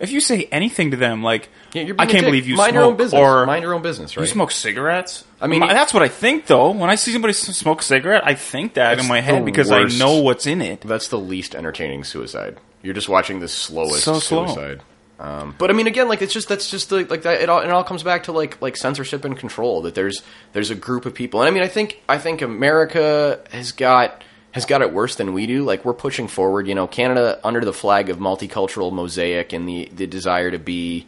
if you say anything to them like Yeah, I can't believe you mind smoke your own business. or mind your own business, right? you smoke cigarettes. I mean- My- that's what I think though. When I see somebody smoke a cigarette, I think that in my head because worst. I know what's in it. That's the least entertaining suicide. You're just watching the slowest So slow. suicide. Um, but I mean, again, like it's just that's just the, like that. It all it all comes back to like like censorship and control. That there's there's a group of people, and I mean, I think I think America has got has got it worse than we do. Like we're pushing forward. You know, Canada under the flag of multicultural mosaic and the the desire to be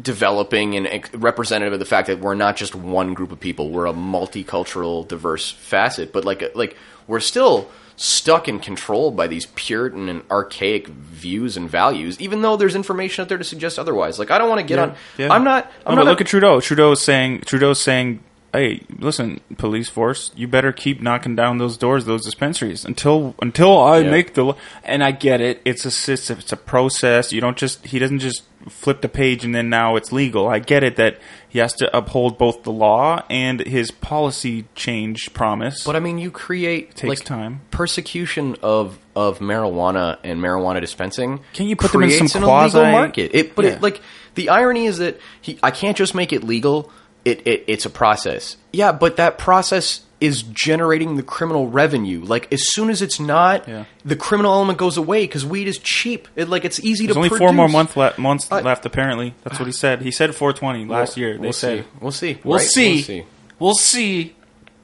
developing and representative of the fact that we're not just one group of people. We're a multicultural, diverse facet. But like like we're still stuck and controlled by these Puritan and archaic views and values, even though there's information out there to suggest otherwise. Like I don't want to get on. Yeah. I'm not. I'm No, not but a- look at Trudeau. Trudeau's saying Trudeau's saying, "Hey, listen, police force, you better keep knocking down those doors, those dispensaries until until I Yeah. make the." And I get it. It's a sys- it's a process. You don't just he doesn't just flip the page and then now it's legal. I get it that he has to uphold both the law and his policy change promise. But I mean, you create Takes like, time. persecution of of marijuana and marijuana dispensing. Can you put them in some quasi- market? It, but Yeah. it, like the irony is that he, I can't just make it legal. It, it it's a process. Yeah, but that process is generating the criminal revenue. Like as soon as it's not, Yeah. the criminal element goes away because weed is cheap. It, like it's easy There's to. only produce. four more month le- months I- left. Apparently, that's what he said. He said 420 last year. They we'll said see. We'll see. We'll right? see. We'll see. We'll see.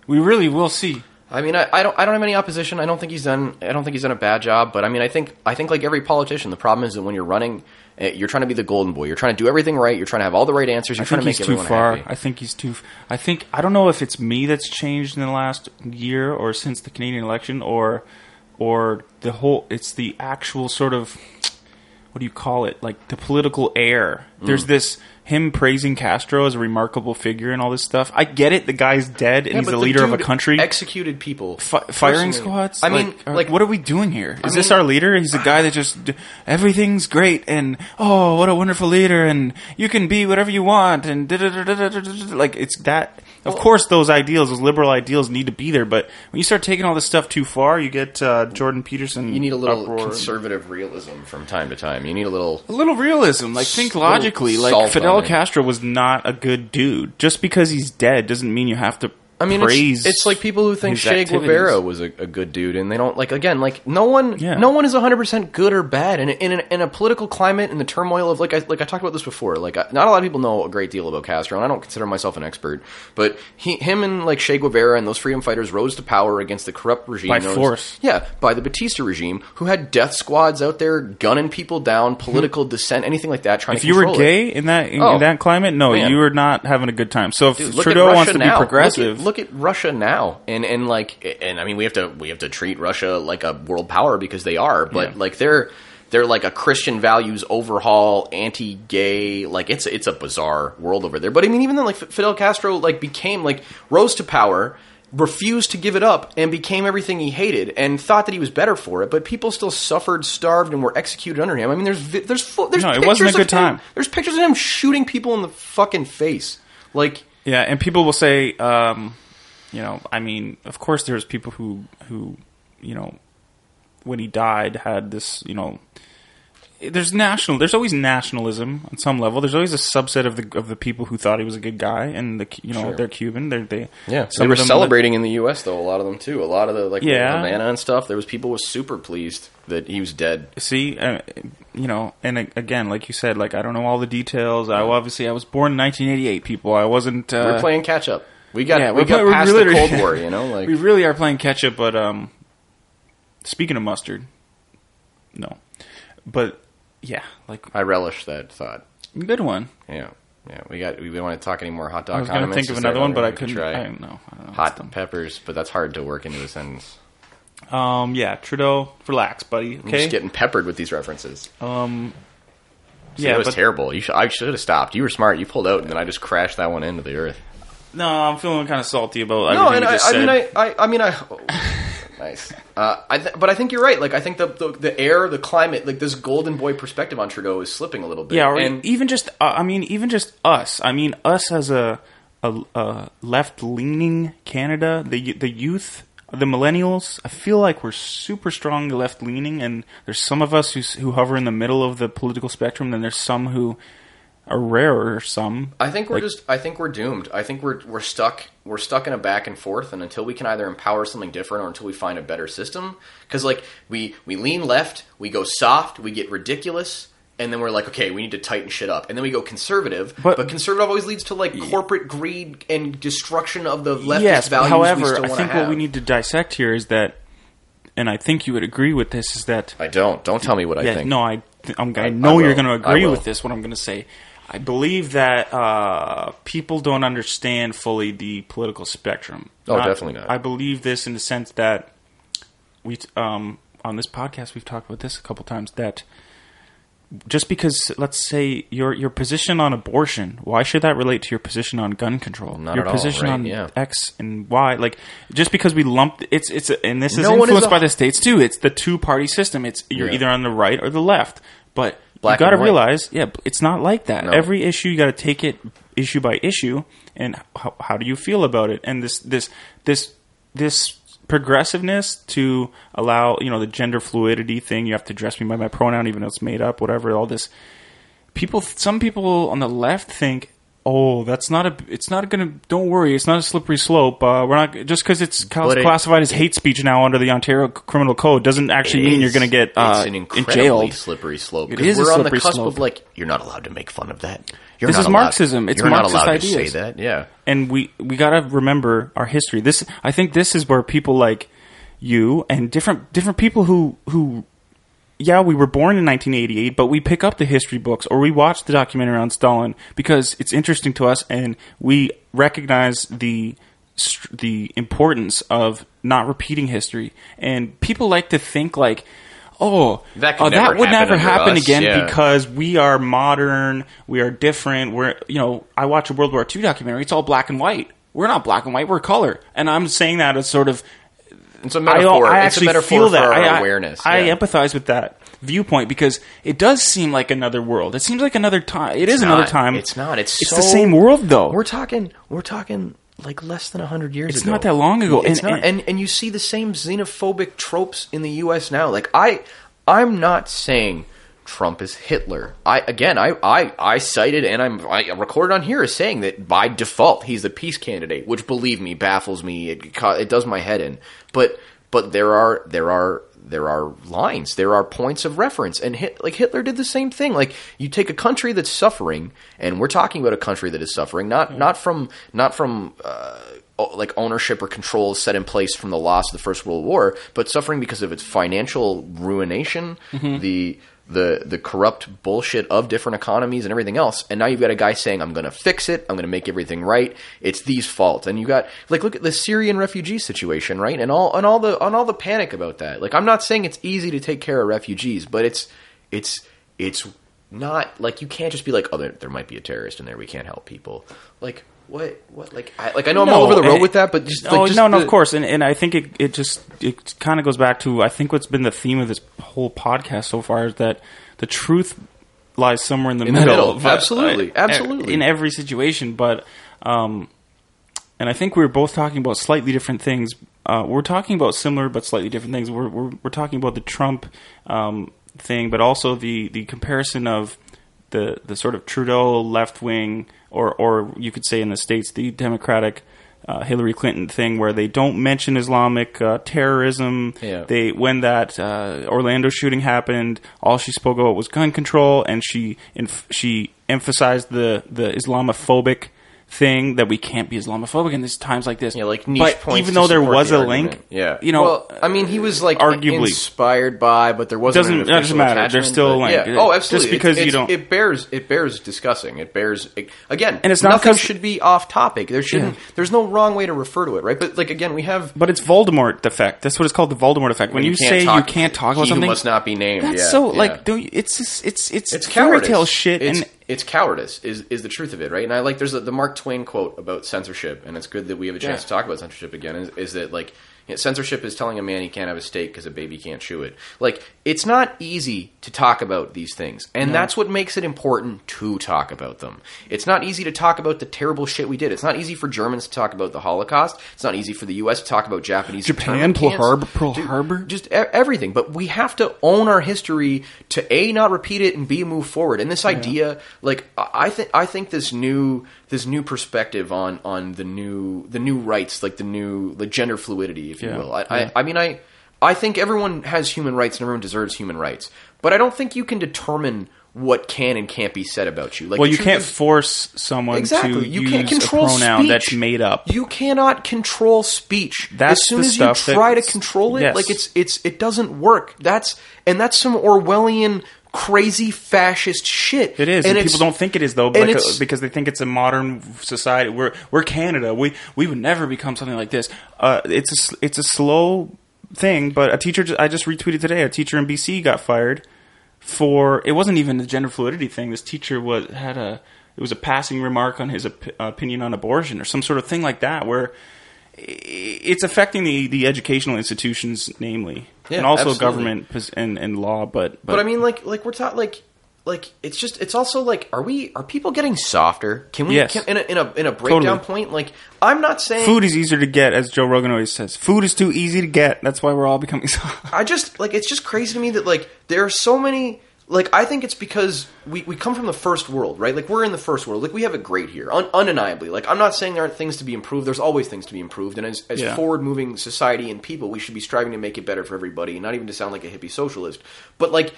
We really will see. I mean, I, I don't, I don't have any opposition. I don't think he's done, I don't think he's done a bad job. But I mean, I think, I think like every politician, the problem is that when you're running, you're trying to be the golden boy. You're trying to do everything right. You're trying to have all the right answers. You're I trying to he's make too everyone far. happy. I think he's too. I think I don't know if it's me that's changed in the last year or since the Canadian election, or or the whole. It's the actual sort of what do you call it? Like the political air. Mm. There's this him praising Castro as a remarkable figure and all this stuff. I get it. The guy's dead and yeah, he's the leader the of a country. Executed people. F- firing squads. I mean, like, are, like, what are we doing here? Is I this mean, our leader? He's a guy that just everything's great and oh, what a wonderful leader and you can be whatever you want and like it's that of course, those ideals, those liberal ideals, need to be there. But when you start taking all this stuff too far, you get uh, Jordan Peterson. you need a little uproar. conservative realism from time to time. You need a little. A little realism. Like think logically. Like Fidel. Castro was not a good dude. Just because he's dead doesn't mean you have to. I mean, it's, it's like people who think Che. Guevara was a, a good dude, and they don't like. Again, like no one, Yeah. no one is hundred percent good or bad. And in, in, in a political climate, in the turmoil of like I like I talked about this before. Like I, not a lot of people know a great deal about Castro, and I don't consider myself an expert. But he, him, and like Che Guevara and those freedom fighters rose to power against the corrupt regime By known force. yeah, by the Batista regime, who had death squads out there gunning people down, hmm. political dissent, anything like that. Trying If you were control it. gay in that in, Oh, that climate, no, man. you were not having a good time. So if Dude, Trudeau wants to now. be progressive, Look at, Russia now, and and like, and I mean, we have to we have to treat Russia like a world power because they are, but Yeah. like they're they're like a Christian values overhaul, anti-gay, like it's it's a bizarre world over there. But I mean, even then, like Fidel Castro like became like rose to power. Refused to give it up and became everything he hated, and thought that he was better for it. But people still suffered, starved, and were executed under him. I mean, there's there's there's No, it wasn't a good time. him- There's pictures of him shooting people in the fucking face. Like, yeah, and people will say, um, you know, I mean, of course, there's people who who, you know, when he died, had this, you know. There's national. There's always nationalism on some level. There's always a subset of the of the people who thought he was a good guy, and the you know Sure. they're Cuban. They're they Yeah, they were celebrating in the U.S. though. A lot of them too. A lot of the like Yeah. Havana and stuff. There was people was super pleased that he was dead. see uh, you know and a- again like you said like i don't know all the details i obviously i was born in 1988 people i wasn't uh, we're playing catch up. We got yeah, we we're got play- we're past the Cold [LAUGHS] War. You know, like we really are playing catch up but um speaking of mustard no but yeah like I relish that thought. good one Yeah, yeah. We got. We don't want to talk any more hot dog. i was going to think of another one but i could couldn't Try? i don't know, I don't know. Hot peppers, but that's hard to work into a sentence. um yeah trudeau relax buddy I'm okay just getting peppered with these references. um Yeah, yeah it was but terrible. You should, I should have stopped. You were smart. You pulled out, and then I just crashed that one into the earth. no i'm feeling kind of salty about No, and I, I mean, I, I, I mean, I. nice. Uh, I th- but I think you're right. Like, I think the, the the air, the climate, like this golden boy perspective on Trudeau is slipping a little bit. Yeah, and even just uh, I mean, even just us. I mean, us as a a, a left leaning Canada, the the youth, the millennials. I feel like we're super strong left leaning, and there's some of us who who hover in the middle of the political spectrum, and there's some who are rarer. Some I think we're Like- just. I think we're doomed. I think we're we're stuck. We're stuck in a back and forth, and until we can either empower something different or until we find a better system, because like we we lean left, we go soft, we get ridiculous, and then we're like, okay, we need to tighten shit up, and then we go conservative. But- But, conservative always leads to like corporate greed and destruction of the leftist yes, values. we however, I think what we need to dissect here is that, and I think you would agree with this, is that I don't. Don't tell me what I think. no, I, I'm, I I- know I you're going to agree with this. What I'm going to say, I believe that uh, people don't understand fully the political spectrum. Oh, definitely not. I believe this in the sense that we, um, on this podcast, we've talked about this a couple times that. Just because, let's say your your position on abortion, why should that relate to your position on gun control? Not your position right, on yeah. X and Y, like just because we lump it's it's and this is No one is influenced a- by the states too. It's the two party system. It's you're Yeah. either on the right or the left. But Black you got to realize, yeah, it's not like that. No. Every issue you got to take it issue by issue, and how, how do you feel about it? And this this this this progressiveness to allow you know the gender fluidity thing. You have to address me by my pronoun, even though it's made up. Whatever, all this. People, some people on the left think. Oh, that's not a. It's not gonna. Don't worry, it's not a slippery slope. Uh, we're not just because it's cal- it- classified as hate speech now under the Ontario Criminal Code doesn't actually mean you're going to get uh, it's an incredibly jailed. slippery slope. It is we're on the slippery cusp slope. of like you're not allowed to make fun of that. You're This not is allowed- Marxism. It's you're Marxist not allowed ideas. to say that. Yeah. and we we got to remember our history. This I think this is where people like you and different different people who who yeah, we were born in 1988, but we pick up the history books or we watch the documentary on Stalin because it's interesting to us and we recognize the the importance of not repeating history. And people like to think like Oh, That uh, never that would happen never happen us, again yeah. because we are modern, we are different. We're, you know, I watch a World War II documentary. It's all black and white. We're not black and white. We're color, and I'm saying that as sort of It's a metaphor. I it's a actually metaphor feel for that. our I, I- awareness. I, yeah. empathize with that viewpoint because it does seem like another world. It seems like another time. It is another not. time. It's not. It's it's so- the same world though. We're talking. We're talking like less than hundred years It's ago. not that long ago. It's And- not. And, and you see the same xenophobic tropes in the U.S. now. Like I, I'm not saying Trump is Hitler. I again, I I, I cited and I'm I recorded on here as saying that by default he's the peace candidate, which believe me baffles me. It it does my head in. But but there are there are there are lines, there are points of reference, and Hit, like Hitler did the same thing. Like you take a country that's suffering, and we're talking about a country that is suffering, not not from not from uh, like ownership or controls set in place from the loss of the First World War, but suffering because of its financial ruination, the the the corrupt bullshit of different economies and everything else. And now you've got a guy saying, "I'm going to fix it. I'm going to make everything right. It's these faults." And you got like look at the Syrian refugee situation, right? And all and all the on all the panic about that. Like I'm not saying it's easy to take care of refugees, but it's it's it's not like you can't just be like, "Oh, there, there might be a terrorist in there. We can't help people." Like what what like I, like I know I'm all over the road eh, with that, but just oh like, just no, no, the- of course, and and I think it it just it kind of goes back to I think what's been the theme of this whole podcast so far is that the truth lies somewhere in the In the middle. middle. But, Absolutely. uh, Absolutely. in every situation. But um, and I think we were both talking about slightly different things. Uh, we're talking about similar but slightly different things. We're we're, we're talking about the Trump um, thing, but also the the comparison of the the sort of Trudeau left wing, or or you could say in the states the Democratic. Uh, Hillary Clinton thing where they don't mention Islamic uh, terrorism. Yeah. They when that uh, Orlando shooting happened, all she spoke about was gun control, and she inf- she emphasized the the Islamophobic thing that we can't be Islamophobic in these times like this. Yeah, like niche but points even though there was the a argument. link, Yeah, you know, well, I mean, he was like arguably. inspired by, but there wasn't. Doesn't- an that doesn't matter. There's still a link. Yeah. Oh, Just because It's- you it's- don't- it bears it bears discussing. It bears it, again, And it's not nothing 'cause- should be off topic. There shouldn't. Yeah. There's no wrong way to refer to it, right? But like again, we have. but it's Voldemort effect. That's what it's called, the Voldemort effect. When, you, can't say you can't talk about he who something, must not be named. that's yeah, so yeah. like don't you, it's it's it's it's fairy tale shit and it's cowardice is is the truth of it, right? And I like there's a, the Mark Twain quote about censorship, and it's good that we have a chance Yeah. to talk about censorship again. Is, is that like you know, censorship is telling a man he can't have a steak because a baby can't chew it. Like it's not easy to talk about these things, and that's what makes it important to talk about them. It's not easy to talk about the terrible shit we did. It's not easy for Germans to talk about the Holocaust. It's not easy for the U.S. to talk about Japanese Japan, Pearl. Harbor- Pearl Dude, Harbor? just e- everything. But we have to own our history to a not repeat it and b move forward. And this idea, like I I think, I think this new this new perspective on on the new the new rights, like the new the gender fluidity, if you Yeah. will. I, Yeah. I I mean I I think everyone has human rights and everyone deserves human rights. But I don't think you can determine what can and can't be said about you. Like well, you can't is- force someone exactly. to You use can't control a pronoun speech. that's made up. You cannot control speech. That's as soon the as you try to control it, yes. like it's it's it doesn't work. That's and that's some Orwellian crazy fascist shit. It is, and and, people don't think it is though, it's- uh, because they think it's a modern society. We're we're Canada. We we would never become something like this. Uh, it's a it's a slow thing, but a teacher. I just retweeted today. A teacher in BC got fired for it wasn't even the gender fluidity thing. This teacher was had a it was a passing remark on his op- opinion on abortion or some sort of thing like that, where it's affecting the the educational institutions, namely, Yeah, and also absolutely. government and and law. But But I mean, like, like we're taught, like, like it's just, it's also like, are we, are people getting softer? Can we, Yes. can, in a, in a, in a breakdown Totally. point? Like, I'm not saying food is easier to get, as Joe Rogan always says. Food is too easy to get. That's why we're all becoming [LAUGHS] so. I just like it's just crazy to me that like there are so many like I think it's because we, we come from the first world, right? Like we're in the first world. Like we have it great here, un- undeniably. Like I'm not saying there aren't things to be improved. There's always things to be improved, and as, as Yeah. forward moving society and people, we should be striving to make it better for everybody. Not even to sound like a hippie socialist, but like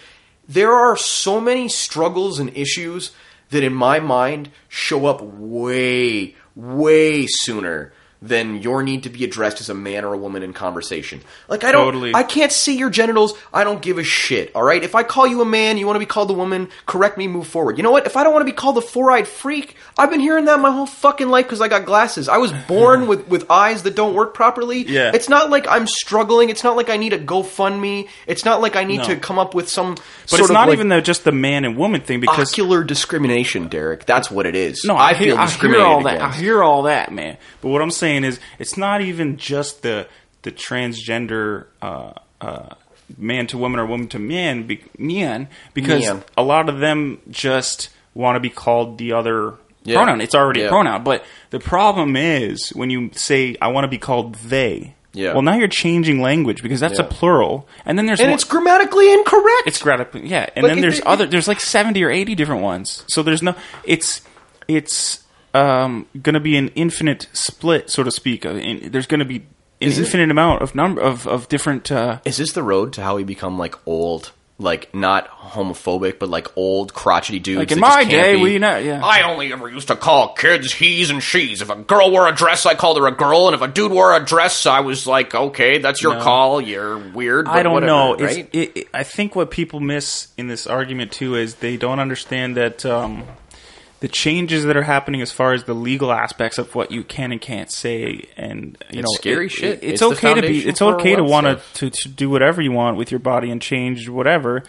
there are so many struggles and issues that, in my mind, show up way way sooner than your need to be addressed as a man or a woman in conversation. Like I don't Totally. I can't see your genitals. I don't give a shit. All right. If I call you a man, you want to be called a woman. Correct me. Move forward. You know what? If I don't want to be called a four-eyed freak, I've been hearing that my whole fucking life because I got glasses. I was [LAUGHS] born with with eyes that don't work properly. Yeah. It's not like I'm struggling. It's not like I need a GoFundMe. It's not like I need No. to come up with some. But it's not like even the, just the man and woman thing because ocular discrimination, Derek. That's what it is. no, I, hear, feel I hear discriminated all that. I hear all that, man. But what I'm saying is, it's not even just the the transgender uh, uh, man to woman or woman to man, be, man, because Man. a lot of them just want to be called the other Yeah. pronoun. It's already Yeah. a pronoun. But the problem is when you say, "I want to be called they." Yeah. Well, now you're changing language because that's Yeah. a plural, and then there's and one- it's grammatically incorrect. it's grammatically yeah, and Like, then it- there's it- other. There's like seventy or eighty different ones. So there's no. It's it's um, going to be an infinite split, so to speak. Uh, in- There's going to be an Is it- infinite amount of number of of different. Uh, Is this the road to how we become like old, like not homophobic, but like old crotchety dudes? Like, in my day, be- we know- yeah. I only ever used to call kids he's and she's. If a girl wore a dress, I called her a girl, and if a dude wore a dress, I was like, okay, that's your No. call. You're weird. I don't whatever, know. Right? it, it, I think what people miss in this argument too is they don't understand that um, the changes that are happening as far as the legal aspects of what you can and can't say, and you It's know, scary it- shit. it- it's, It's okay to be. It's okay to want to, to do whatever you want with your body and change whatever,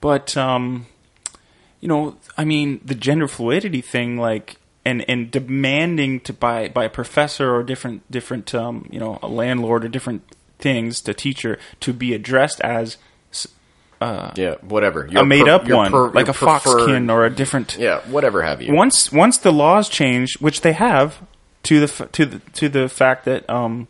but um, you know, I mean, the gender fluidity thing, like. And, and demanding to by by a professor or different different um, you know a landlord or different things to teacher to be addressed as yeah, whatever. a made per- up your one, per- like a foxkin or a different. yeah, whatever have you. Once once the laws change, which they have, to the to the to the fact that um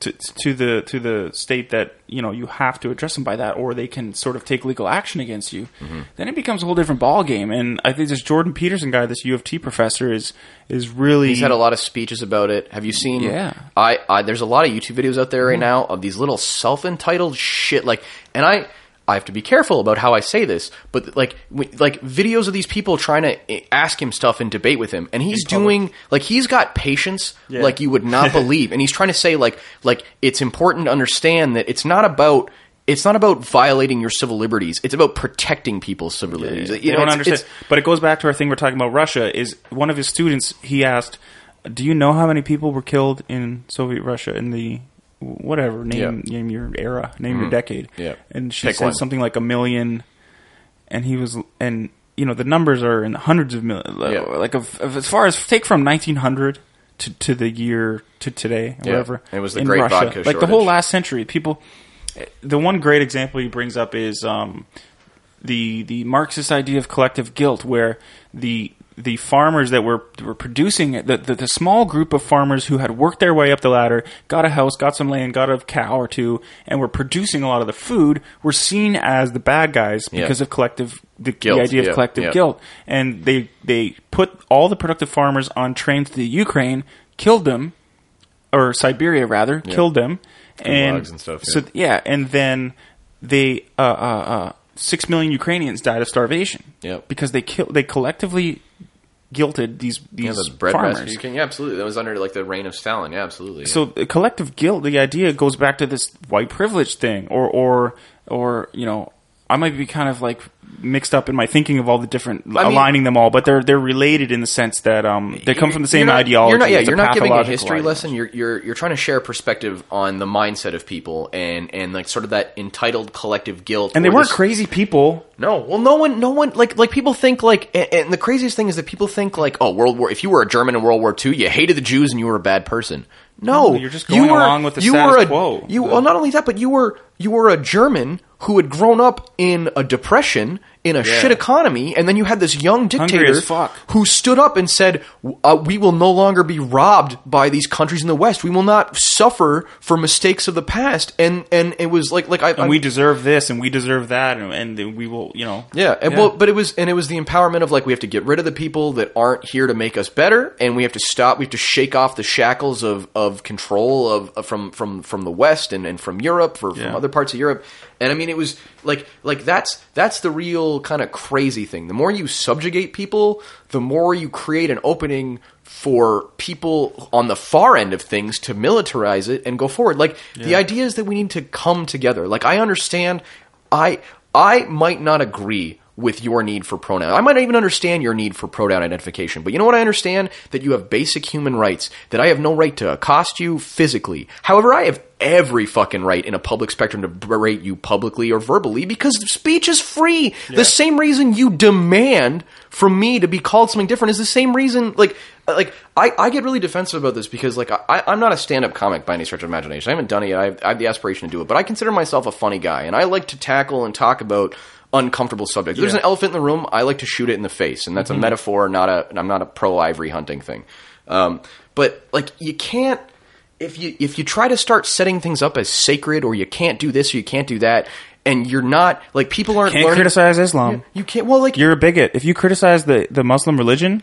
to to the to the state that you know you have to address them by that, or they can sort of take legal action against you. Mm-hmm. Then it becomes a whole different ball game. And I think this Jordan Peterson guy, this U of T professor, is is really He's had a lot of speeches about it. Have you seen? Yeah. I, I there's a lot of YouTube videos out there right now of these little self-entitled shit. Like, and I I have to be careful about how I say this, but like w- like videos of these people trying to eh, ask him stuff and debate with him, and he's doing like he's got patience Yeah. like you would not [LAUGHS] believe, and he's trying to say like like it's important to understand that it's not about. It's not about violating your civil liberties. It's about protecting people's civil liberties. They You know, don't it's- understand. it's- but it goes back to our thing we're talking about Russia. Is one of his students? He asked, "Do you know how many people were killed in Soviet Russia in the whatever name Yeah. Mm-hmm. name your era, name your decade?" Yeah. and she Pick said one. something like a million, and he was and you know the numbers are in hundreds of millions. Yeah. Like of, of, as far as take from 1900 to to the year to today, Yeah. whatever. It was the in great Russia. vodka like the whole last century. People, the one great example he brings up is. um the the Marxist idea of collective guilt, where the the farmers that were were producing it, the, the the small group of farmers who had worked their way up the ladder, got a house, got some land, got a cow or two, and were producing a lot of the food, were seen as the bad guys Yeah. because of collective the, the idea yeah, of collective yeah. guilt, and they they put all the productive farmers on trains to the Ukraine, killed them, or Siberia rather, killed them, and, and stuff, so yeah. yeah, and then they uh, uh, uh, six million Ukrainians died of starvation. Yep. because they kill they collectively guilted these these Yeah, the bread farmers. basket. You can, yeah, absolutely. That was under like the reign of Stalin. Yeah, absolutely. So the collective guilt, the idea goes back to this white privilege thing, or or or you know, I might be kind of like mixed up in my thinking of all the different mean- aligning them all, but they're they're related in the sense that um they come from the same not- ideology. You're not, yeah, you're not giving a history ideology. lesson. You're you're you're trying to share perspective on the mindset of people and and like sort of that entitled collective guilt. And they weren't this- crazy people. No, well, no one, no one, like, like people think like, and, and the craziest thing is that people think like, oh, World War. If you were a German in World War II, you hated the Jews and you were a bad person. No, No, you're just going along with the you status were a, quo. You well, not only that, but you were you were a German who had grown up in a depression in a shit economy, and then you had this young dictator fuck. who stood up and said, uh, "We will no longer be robbed by these countries in the West. We will not suffer for mistakes of the past." And and it was like like I And we deserve this, and we deserve that, and, and we will, you know. yeah, and well, but it was and it was the empowerment of like we have to get rid of the people that aren't here to make us better, and we have to stop. We have to shake off the shackles of, of control of, of from from from the West and, and from Europe for from Yeah. Other parts of Europe. And I mean, it was like like that's that's the real kind of crazy thing. The more you subjugate people, the more you create an opening for people on the far end of things to militarize it and go forward. Like the idea is that we need to come together. Like I understand I I might not agree with your need for pronoun. I might not even understand your need for pronoun identification. But you know what I understand? That you have basic human rights. That I have no right to accost you physically. However, I have every fucking right in a public spectrum to berate you publicly or verbally because speech is free. The same reason you demand from me to be called something different is the same reason like like I, I get really defensive about this because like I, I'm not a stand-up comic by any stretch of imagination. I haven't done it yet. I have, I have the aspiration to do it, but I consider myself a funny guy, and I like to tackle and talk about uncomfortable subject. If There's an elephant in the room. I like to shoot it in the face, and that's a metaphor, not a. I'm not a pro ivory hunting thing. Um, but like you can't if you if you try to start setting things up as sacred, or you can't do this or you can't do that, and you're not like people aren't Can't learning. criticize Islam. You can't. Well, like You're a bigot. If you criticize the, the Muslim religion,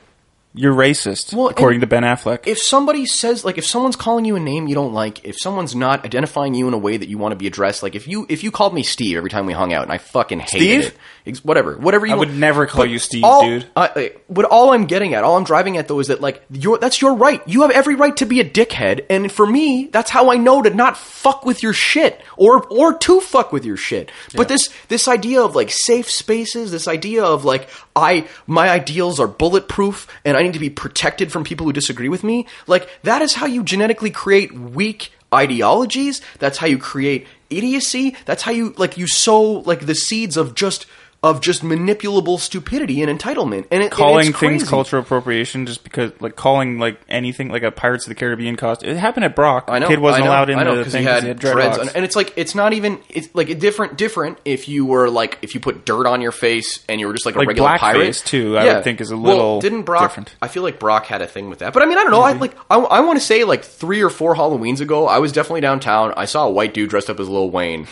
you're racist, Well, according to Ben Affleck. if somebody says like if someone's calling you a name you don't like if someone's not identifying you in a way that you want to be addressed like if you if you called me steve every time we hung out and i fucking hated Steve? it whatever whatever you I want. would never call But you Steve, all- dude. I, but all i'm getting at all i'm driving at though is that like your that's your right you have every right to be a dickhead and for me that's how i know to not fuck with your shit or or to fuck with your shit but this this idea of like safe spaces this idea of like i my ideals are bulletproof and i need to be protected from people who disagree with me like that is how you genetically create weak ideologies. That's how you create idiocy. That's how you like you sow like the seeds of just of just manipulable stupidity and entitlement and it, and calling it's things cultural appropriation just because, like, calling like anything like a Pirates of the Caribbean costume. It happened at Brock. I know. Kid wasn't know, allowed in the thing he had, he had dreads, dreadlocks. on- and it's like it's not even it's like a different different if you were like if you put dirt on your face and you were just like a Like regular pirate too, I would think is a Well, little didn't Brock? different. I feel like Brock had a thing with that, but I mean I don't know. I like I, I want to say like three or four Halloweens ago, I was definitely downtown. I saw a white dude dressed up as Lil Wayne.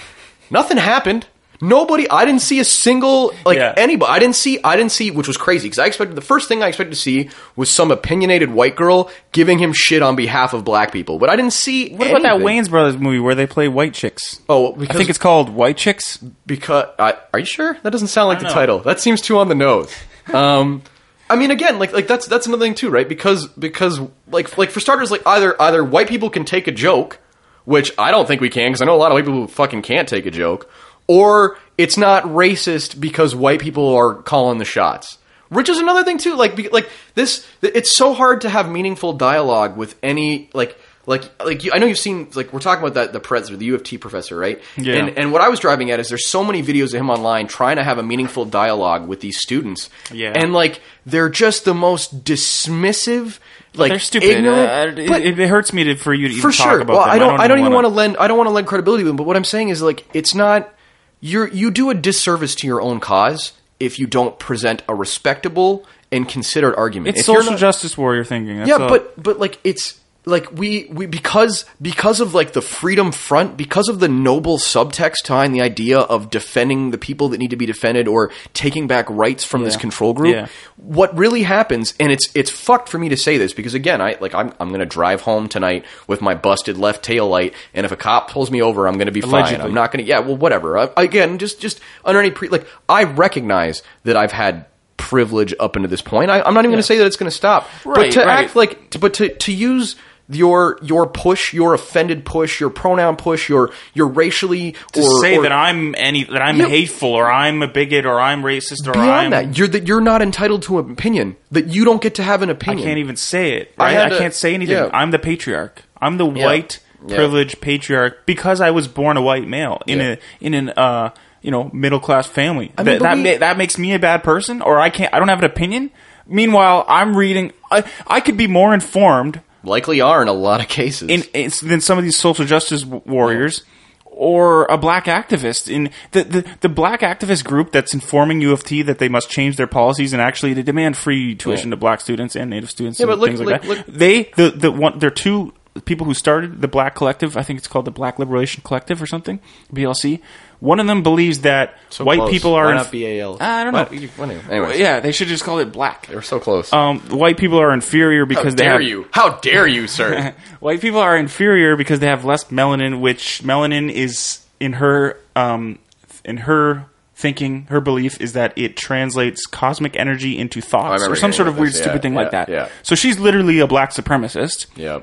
Nothing happened. Nobody. I didn't see a single like Yeah. anybody. I didn't see. I didn't see, which was crazy because I expected the first thing I expected to see was some opinionated white girl giving him shit on behalf of black people. But I didn't see. what about that. Wayans Brothers movie where they play white chicks? Oh, I think it's called White Chicks. because. I are you sure? That doesn't sound like the know. title. That seems too on the nose. [LAUGHS] Um, I mean, again, like like that's that's another thing too, right? Because because like like for starters, like either either white people can take a joke, which I don't think we can, because I know a lot of white people who fucking can't take a joke, or it's not racist because white people are calling the shots. Which is another thing too. Like, like this, it's so hard to have meaningful dialogue with any like, like, like. You, I know you've seen like we're talking about that the pres the U of T professor, right? Yeah. And and what I was driving at is there's so many videos of him online trying to have a meaningful dialogue with these students. Yeah. And like they're just the most dismissive, like They're stupid. ignorant. Uh, but- it, it hurts me to, for you to even for talk sure. about well, them. I don't. I don't, even want to lend. I don't want to lend credibility to them. But what I'm saying is like it's not. You're you do a disservice to your own cause if you don't present a respectable and considered argument. It's If social not- justice warrior thinking. That's Yeah, all. but but like it's like we we because because of like the freedom front because of the noble subtext behind the idea of defending the people that need to be defended or taking back rights from this control group Yeah. what really happens and it's it's fucked for me to say this because again i like i'm, I'm gonna drive home tonight with my busted left tail light and if a cop pulls me over i'm gonna be fine. I'm not gonna yeah well whatever. I, again just just under any pre like i recognize that i've had privilege up into this point. I, i'm not even gonna say that it's gonna stop but to right. act like to, but to to use your your push your offended push your pronoun push your your racially to or, say or that I'm any that I'm Yeah. hateful or I'm a bigot or I'm racist or beyond I'm that you're that you're not entitled to an opinion that you don't get to have an opinion. I can't even say it. I Right? I, to- can't say anything. yeah. I'm the patriarch. I'm the white Yeah. privileged patriarch because I was born a white male in a in an uh you know middle class family. mean, that that, that makes me a bad person, or I can't. I don't have an opinion. Meanwhile, I'm reading. I I could be more informed likely are in a lot of cases in, in than some of these social justice warriors. Or a black activist in the, the the black activist group that's informing U of T that they must change their policies and actually to demand free tuition Yeah. to black students and native students Yeah, and but look- things like look- that. look- They the the one they're two people who started the Black Collective. I think it's called the Black Liberation Collective or something. BLC. One of them believes that So white close. people are Why not BAL? I don't know. Whatever. Yeah, they should just call it black. they were so close Um, white people are inferior how because they dare have you how dare you sir [LAUGHS] White people are inferior because they have less melanin, which melanin is in her um, in her thinking, her belief is that it translates cosmic energy into thoughts remember or some sort of weird, this, yeah, stupid thing like that. yeah. So she's literally a black supremacist. yeah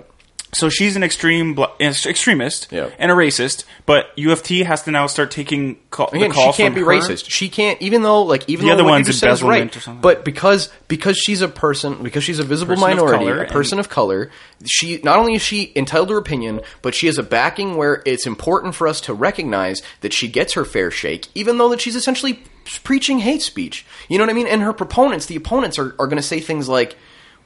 So she's an extreme ex- extremist Yeah. and a racist. But U of T has to now start taking call, Again, she can't be her. racist. She can't, even though, like, even The though other one's you just said is right. or something. But because because she's a person, because she's a visible Person minority, color a person of color, she not only is she entitled to her opinion, but she has a backing where it's important for us to recognize that she gets her fair shake, even though that she's essentially preaching hate speech. You know what I mean? And her proponents, the opponents, are, are going to say things like.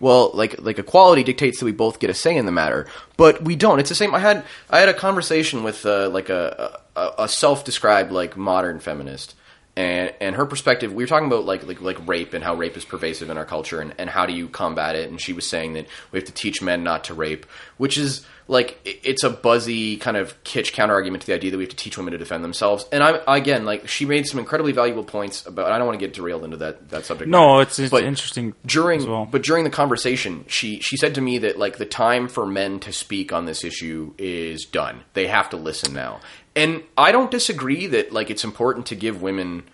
Well, like like equality dictates that we both get a say in the matter, but we don't. It's the same. I had I had a conversation with uh, like a, a, a self-described like modern feminist, and and her perspective we were talking about like like like rape and how rape is pervasive in our culture and, and how do you combat it and she was saying that we have to teach men not to rape which is like it's a buzzy kind of kitsch counter argument to the idea that we have to teach women to defend themselves. And i again like she made some incredibly valuable points about i don't want to get derailed into that that subject. No, it's, it's but interesting during well. but during the conversation she she said to me that like the time for men to speak on this issue is done. They have to listen now. And i don't disagree that like it's important to give women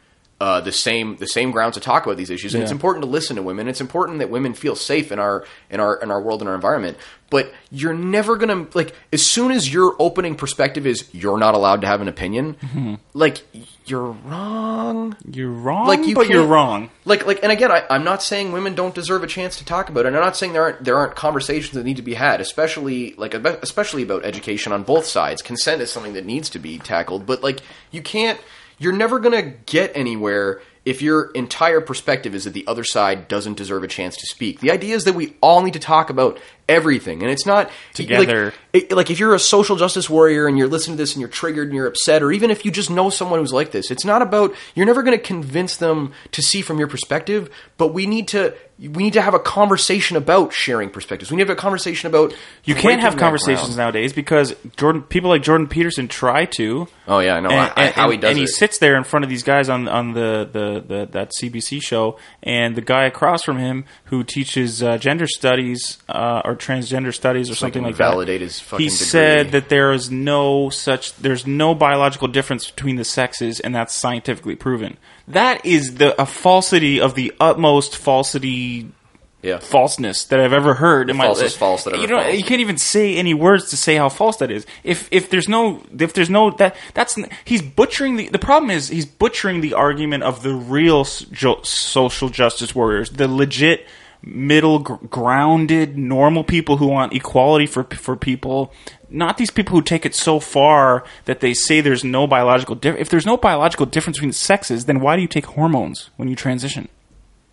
uh, the same the same grounds to talk about these issues and it's important to listen to women it's important that women feel safe in our in our in our world and our environment but you're never gonna like as soon as your opening perspective is you're not allowed to have an opinion Mm-hmm. like you're wrong you're wrong, like you but you're wrong. Like like and again, I, I'm not saying women don't deserve a chance to talk about it. And I'm not saying there aren't there aren't conversations that need to be had, especially like especially about education on both sides. Consent is something that needs to be tackled, but like you can't. You're never gonna get anywhere if your entire perspective is that the other side doesn't deserve a chance to speak. The idea is that we all need to talk about everything, and it's not Together. Like, it, like if you're a social justice warrior and you're listening to this and you're triggered and you're upset, or even if you just know someone who's like this, it's not about you're never going to convince them to see from your perspective. But we need to we need to have a conversation about sharing perspectives. We need to have a conversation about You can't have conversations nowadays because Jordan people like Jordan Peterson try to. Oh yeah, I know and, I, I, how he does and he sits there in front of these guys on on the, the, the that CBC show, and the guy across from him who teaches uh, gender studies uh, or transgender studies or something like that. validate his fucking He degree. said that there is no such there's no biological difference between the sexes, and that's scientifically proven. That is the a falsity of the utmost falsity yeah. falseness that I've ever heard in my falsest false that you ever know false. you can't even say any words to say how false that is. If if there's no if there's no that that's he's butchering the the problem is he's butchering the argument of the real social justice warriors, the legit middle gr- grounded normal people who want equality for for people not these people who take it so far that they say there's no biological difference if there's no biological difference between the sexes then why do you take hormones when you transition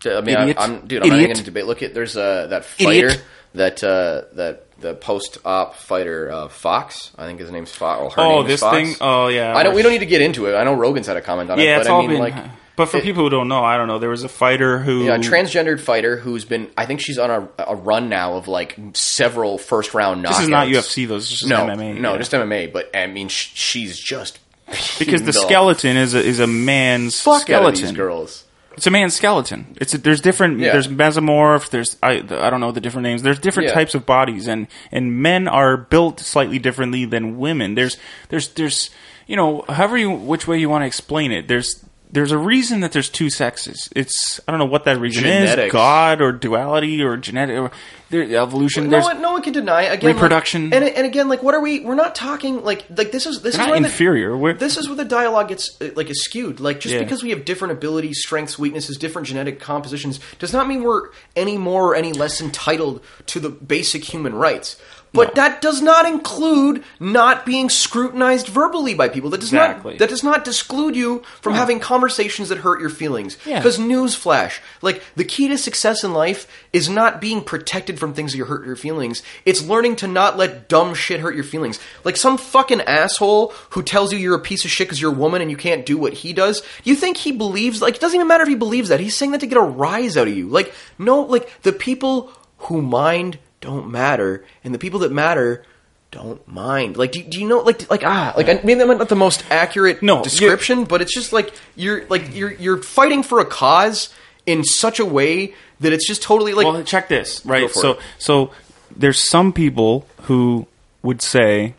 I mean, I, Idiot. I'm dude. I'm not even going to debate. Look at there's uh, that fighter Idiot. that uh, that the post-op fighter uh, Fox. I think his name's Fox. Or her Oh, name is this Fox. thing? Oh, yeah. I don't. We don't need to get into it. I know Rogan's had a comment on it, Yeah, but it's I all mean, been- like, But for It- people who don't know, I don't know. There was a fighter who Yeah, a transgendered fighter who's been. I think she's on a, a run now of like several first round knockouts. This is not UFC though. This is just No, MMA. no, yeah. just MMA. But I mean, sh- she's just [LAUGHS] because the skeleton is a, is a man's fuck out of these skeleton. girls. It's a man's skeleton. It's a, there's different. Yeah. There's mesomorph. There's I I don't know the different names. There's different Yeah. types of bodies, and and men are built slightly differently than women. There's there's there's you know however you which way you want to explain it. There's there's a reason that there's two sexes. It's I don't know what that reason Genetics. is. God or duality or genetic or there, evolution. No one, no one can deny again like- Reproduction. and and again, like what are we? We're not talking like like this is this They're is not where the- inferior. We're- this is where the dialogue gets uh, like is skewed. Like just Yeah. because we have different abilities, strengths, weaknesses, different genetic compositions, does not mean we're any more or any less entitled to the basic human rights. But that does not include not being scrutinized verbally by people. That does Exactly. not that does not disclude you from hmm. having conversations that hurt your feelings. Yeah. Because newsflash, like the key to success in life is not being protected from things that hurt your feelings. It's learning to not let dumb shit hurt your feelings. Like some fucking asshole who tells you you're a piece of shit because you're a woman and you can't do what he does. You think he believes? Like it doesn't even matter if he believes that. He's saying that to get a rise out of you. Like no, like the people who mind don't matter, and the people that matter. Don't mind. Like, do, do you know? Like, like ah, like I, maybe I'm not the most accurate No, description, but it's just like you're like you're you're fighting for a cause in such a way that it's just totally like well, check this, right? So, it. so there's some people who would say,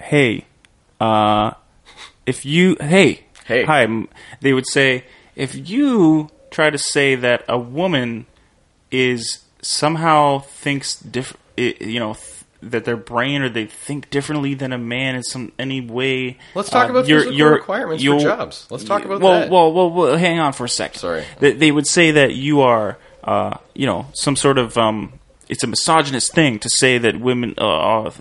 "Hey, uh, if you, hey, Hey. hi," they would say, if you try to say that a woman is somehow thinks different, you know. Th- that their brain or they think differently than a man in some any way. Let's talk uh, about physical you're- requirements for jobs. Let's talk about well, that. Well, well, well, hang on for a sec. Sorry. They, they would say that you are, uh, you know, some sort of, um, it's a misogynist thing to say that women, uh, are,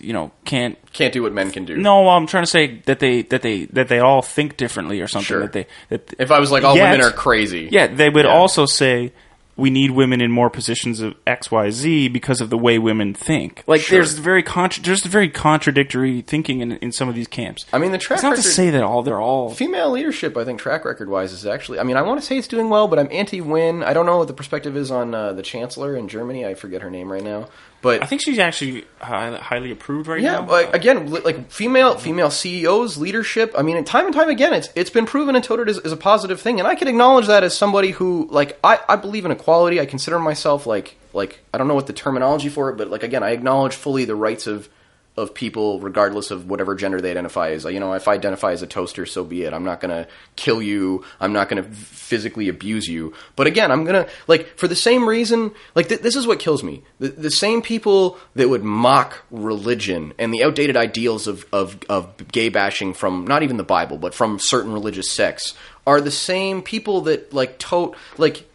you know, can't. can't do what men can do. No, I'm trying to say that they that they that they all think differently or something. Sure. That they that If I was like, all Yet- women are crazy. Yeah, they would Yeah. also say we need women in more positions of X, Y, Z because of the way women think. Like Sure. there's very contra- there's very contradictory thinking in, in some of these camps. I mean, the track It's not to say that all they're all Female leadership, I think, track record wise, is actually. I mean, I want to say it's doing well, but I'm anti-win. I don't know what the perspective is on uh, the chancellor in Germany. I forget her name right now, but I think she's actually high, highly approved right Yeah, now. but again, like female female CEOs, leadership. I mean, time and time again, it's it's been proven and touted as, as a positive thing, and I can acknowledge that as somebody who like I, I believe in equality. I consider myself like like I don't know what the terminology for it, but like again, I acknowledge fully the rights of of people regardless of whatever gender they identify as. You know, if I identify as a toaster, so be it. I'm not going to kill you. I'm not going to physically abuse you. But again, I'm going to like for the same reason, like th- this is what kills me. The, the same people that would mock religion and the outdated ideals of, of of gay bashing from not even the Bible, but from certain religious sects are the same people that like tote like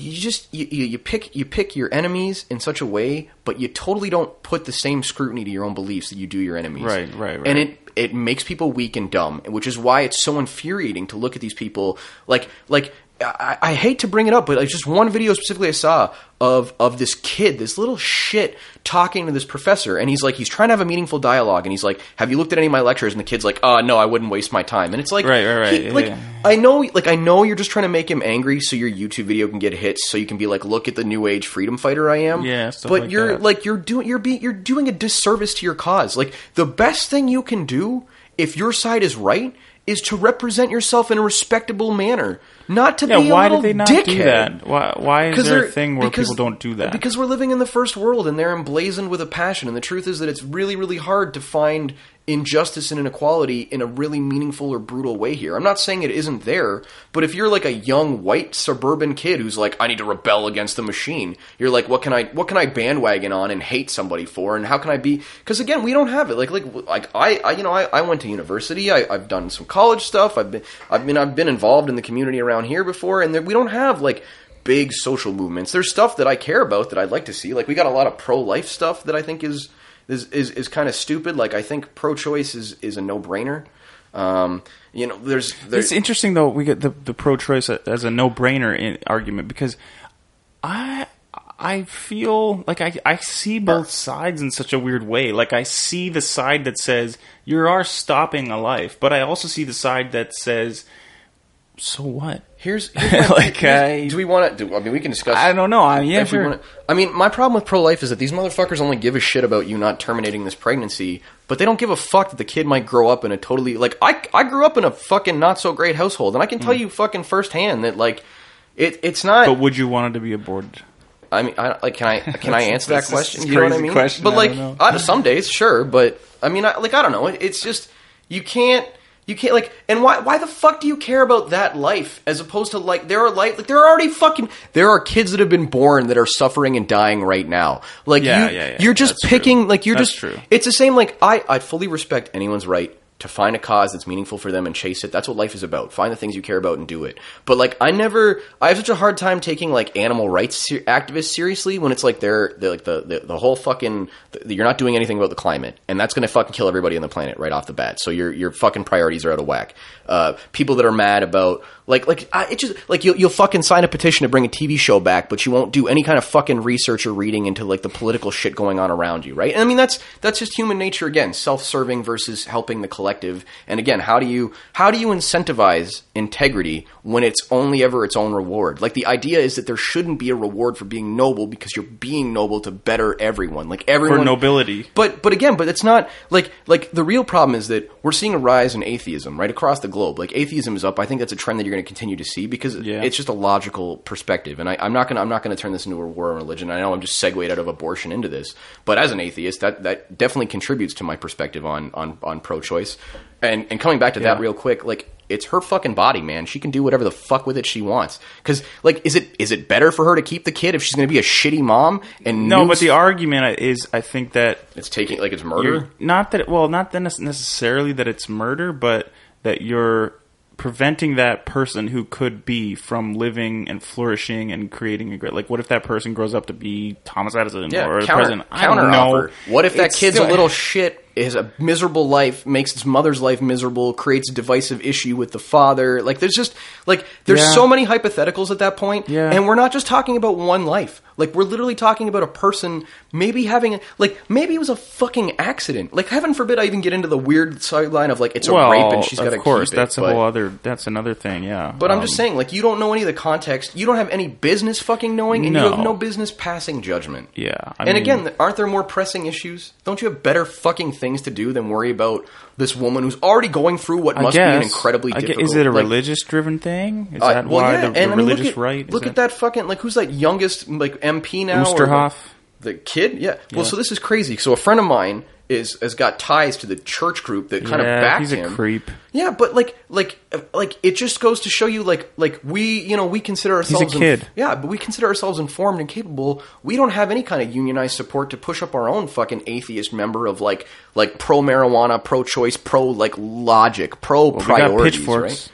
you just you, you, you pick you pick your enemies in such a way, but you totally don't put the same scrutiny to your own beliefs that you do your enemies. Right, right, right. And it it makes people weak and dumb, which is why it's so infuriating to look at these people like like. I, I hate to bring it up, but like just one video specifically I saw of of this kid, this little shit, talking to this professor, and he's like, he's trying to have a meaningful dialogue, and he's like, "Have you looked at any of my lectures?" And the kid's like, "Oh no, I wouldn't waste my time." And it's like, Right, right, right, he- like yeah. I know, like I know you're just trying to make him angry so your YouTube video can get hits, so you can be like, look at the new age freedom fighter I am. Yeah, but like you're that. like you're doing you're being you're doing a disservice to your cause. Like the best thing you can do if your side is right is to represent yourself in a respectable manner, not to yeah, be a why little did they not dickhead. do that? Why, why is there a thing where because- people don't do that? Because we're living in the first world and they're emblazoned with a passion. And the truth is that it's really, really hard to find injustice and inequality in a really meaningful or brutal way here. I'm not saying it isn't there, but if you're like a young white suburban kid who's like, I need to rebel against the machine, you're like, what can I, what can I bandwagon on and hate somebody for? And how can I be? Because again, we don't have it. Like, like, like I, I you know, I, I went to university. I, I've done some college stuff. I've been, I've been, I've been involved in the community around here before, and there, we don't have like big social movements. There's stuff that I care about that I'd like to see. Like we got a lot of pro life stuff that I think is is is, is kind of stupid. Like I think pro choice is is a no brainer. Um, you know, there's there's It's interesting though. We get the the pro-choice as a no-brainer argument because I I feel like I I see both sides in such a weird way. Like I see the side that says you are stopping a life, but I also see the side that says so what? Here's, [LAUGHS] here's Like, here's- I- do we want to? I mean, we can discuss. I don't know. I, yeah, sure. wanna- I mean, my problem with pro life is that these motherfuckers only give a shit about you not terminating this pregnancy, but they don't give a fuck that the kid might grow up in a totally like I I grew up in a fucking not so great household, and I can tell hmm. you fucking firsthand that like it it's not. But would you want it to be aborted? I mean, I, like, can I [LAUGHS] can I answer that question? You know what I mean? question. But like, don't some days, sure. But I mean, I, like, I don't know. It, it's just you can't. You can't like, and why? Why the fuck do you care about that life as opposed to like there are like, like there are already fucking there are kids that have been born that are suffering and dying right now. Like Yeah, you, yeah, yeah. you're just That's picking true. like you're That's just. true. It's the same. Like I, I fully respect anyone's right to find a cause that's meaningful for them and chase it. That's what life is about. Find the things you care about and do it. But like, I never, I have such a hard time taking like animal rights activists seriously when it's like they're, they're like the, the the whole fucking the, you're not doing anything about the climate and that's going to fucking kill everybody on the planet right off the bat. So your your fucking priorities are out of whack. Uh, people that are mad about like like I, it just like you'll, you'll fucking sign a petition to bring a TV show back, but you won't do any kind of fucking research or reading into like the political shit going on around you, right? And I mean that's that's just human nature again, self-serving versus helping the collective. And again, how do you how do you incentivize integrity when it's only ever its own reward? Like the idea is that there shouldn't be a reward for being noble because you're being noble to better everyone. Like everyone For nobility. but but again, but it's not like like the real problem is that we're seeing a rise in atheism right across the globe. Like atheism is up. I think that's a trend that you're going to continue to see because Yeah. it's just a logical perspective. And I, I'm not gonna I'm not gonna turn this into a war on religion. I know I'm just segued out of abortion into this, but as an atheist, that that definitely contributes to my perspective on on on pro-choice. And and coming back to that real quick, like it's her fucking body, man. She can do whatever the fuck with it she wants. Because, like, is it is it better for her to keep the kid if she's going to be a shitty mom and No, nukes- but the argument is, I think that it's taking like it's murder? not that well, not that nec- necessarily that it's murder, but that you're preventing that person who could be from living and flourishing and creating a great. Like, what if that person grows up to be Thomas Edison Yeah, or the counter, president? I counter don't know. offer. What if that It's kid's still- a little shit, has a miserable life, makes his mother's life miserable, creates a divisive issue with the father? Like, there's just like there's Yeah. so many hypotheticals at that point, Yeah. and we're not just talking about one life. Like, we're literally talking about a person maybe having a, like maybe it was a fucking accident. Like, heaven forbid I even get into the weird sideline of like it's a rape and she's got to of course, keep it, that's a but- whole other. That's another thing. Yeah, But I'm Um, just saying, like, you don't know any of the context. You don't have any business fucking knowing, and you have no business passing judgment. Yeah, I and mean- again, aren't there more pressing issues? Don't you have better fucking things to do than worry about this woman who's already going through what I must guess. be an incredibly I gue- difficult? Is it a like, religious driven thing? Is uh, that well, why yeah, the, the I mean, religious look at, right? Look at that fucking like who's that youngest like MP now? or Oosterhoff? The, the kid, yeah. Well, so this is crazy. So a friend of mine is has got ties to the church group that kind of Yeah, backed he's a him. creep. Yeah, but like, like, like, it just goes to show you, like, like we, you know, we consider ourselves, kid. yeah, but we consider ourselves informed and capable. We don't have any kind of unionized support to push up our own fucking atheist member of like, like pro marijuana, pro choice, pro like logic, pro we got priorities, pitchforks. right?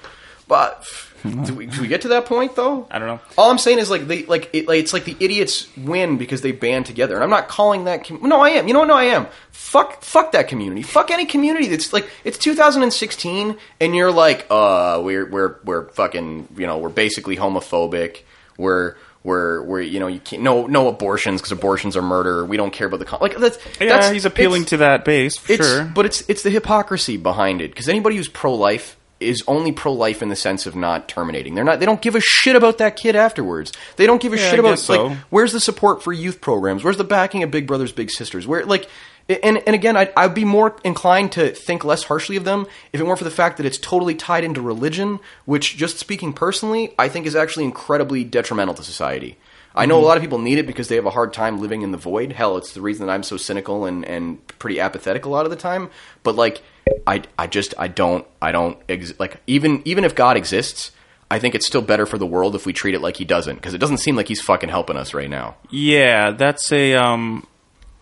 But [LAUGHS] do we, do we get to that point though? I don't know. All I'm saying is like they like, it, like it's like the idiots win because they band together, and I'm not calling that. Com- no, I am. You know what? No, I am. Fuck, fuck that community. Fuck any community that's like it's 2016, and you're like, uh, we're we're we're fucking, you know, we're basically homophobic. We're we're we're you know you can't no no abortions because abortions are murder. We don't care about the con- like that's Yeah, that's, he's appealing to that base for it's, sure. But it's it's the hypocrisy behind it because anybody who's pro life is only pro life in the sense of not terminating. They're not. They don't give a shit about that kid afterwards. They don't give a Yeah, shit about so. like where's the support for youth programs? Where's the backing of Big Brothers Big Sisters? Where like. And, and again, I'd, I'd be more inclined to think less harshly of them if it weren't for the fact that it's totally tied into religion, which, just speaking personally, I think is actually incredibly detrimental to society. I know a Mm-hmm. lot of people need it because they have a hard time living in the void. Hell, it's the reason that I'm so cynical and, and pretty apathetic a lot of the time. But like, I I just I don't I don't ex- like even even if God exists, I think it's still better for the world if we treat it like He doesn't because it doesn't seem like He's fucking helping us right now. Yeah, that's a um.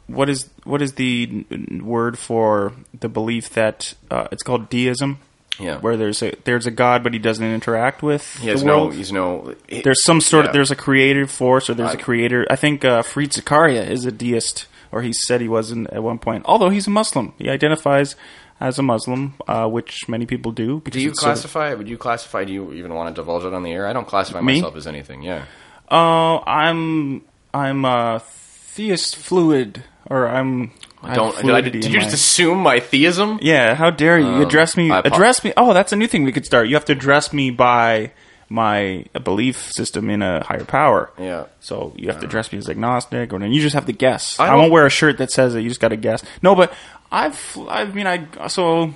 What is what is the word for the belief that uh, it's called deism? Yeah. where there's a there's a god, but he doesn't interact with He has no he's no there's some sort Yeah. of there's a creative force or there's a I- creator. I think uh, Fareed Zakaria is a deist, or he said he was in, at one point. Although he's a Muslim, he identifies as a Muslim, uh, which many people do. Do you it's sort of- classify? Would you classify? Do you even want to divulge it on the air? I don't classify Me? myself as anything. Yeah. Uh, I'm I'm a theist fluid, or I'm I Don't did, I, did you my- just assume my theism? Yeah, how dare you? You address me. Address me. Oh, that's a new thing we could start. You have to address me by my belief system in a higher power. Yeah. So you have to address me as agnostic, or then you just have to guess. I I, won't wear a shirt that says it. You just got to guess. No, but I've. I mean, I so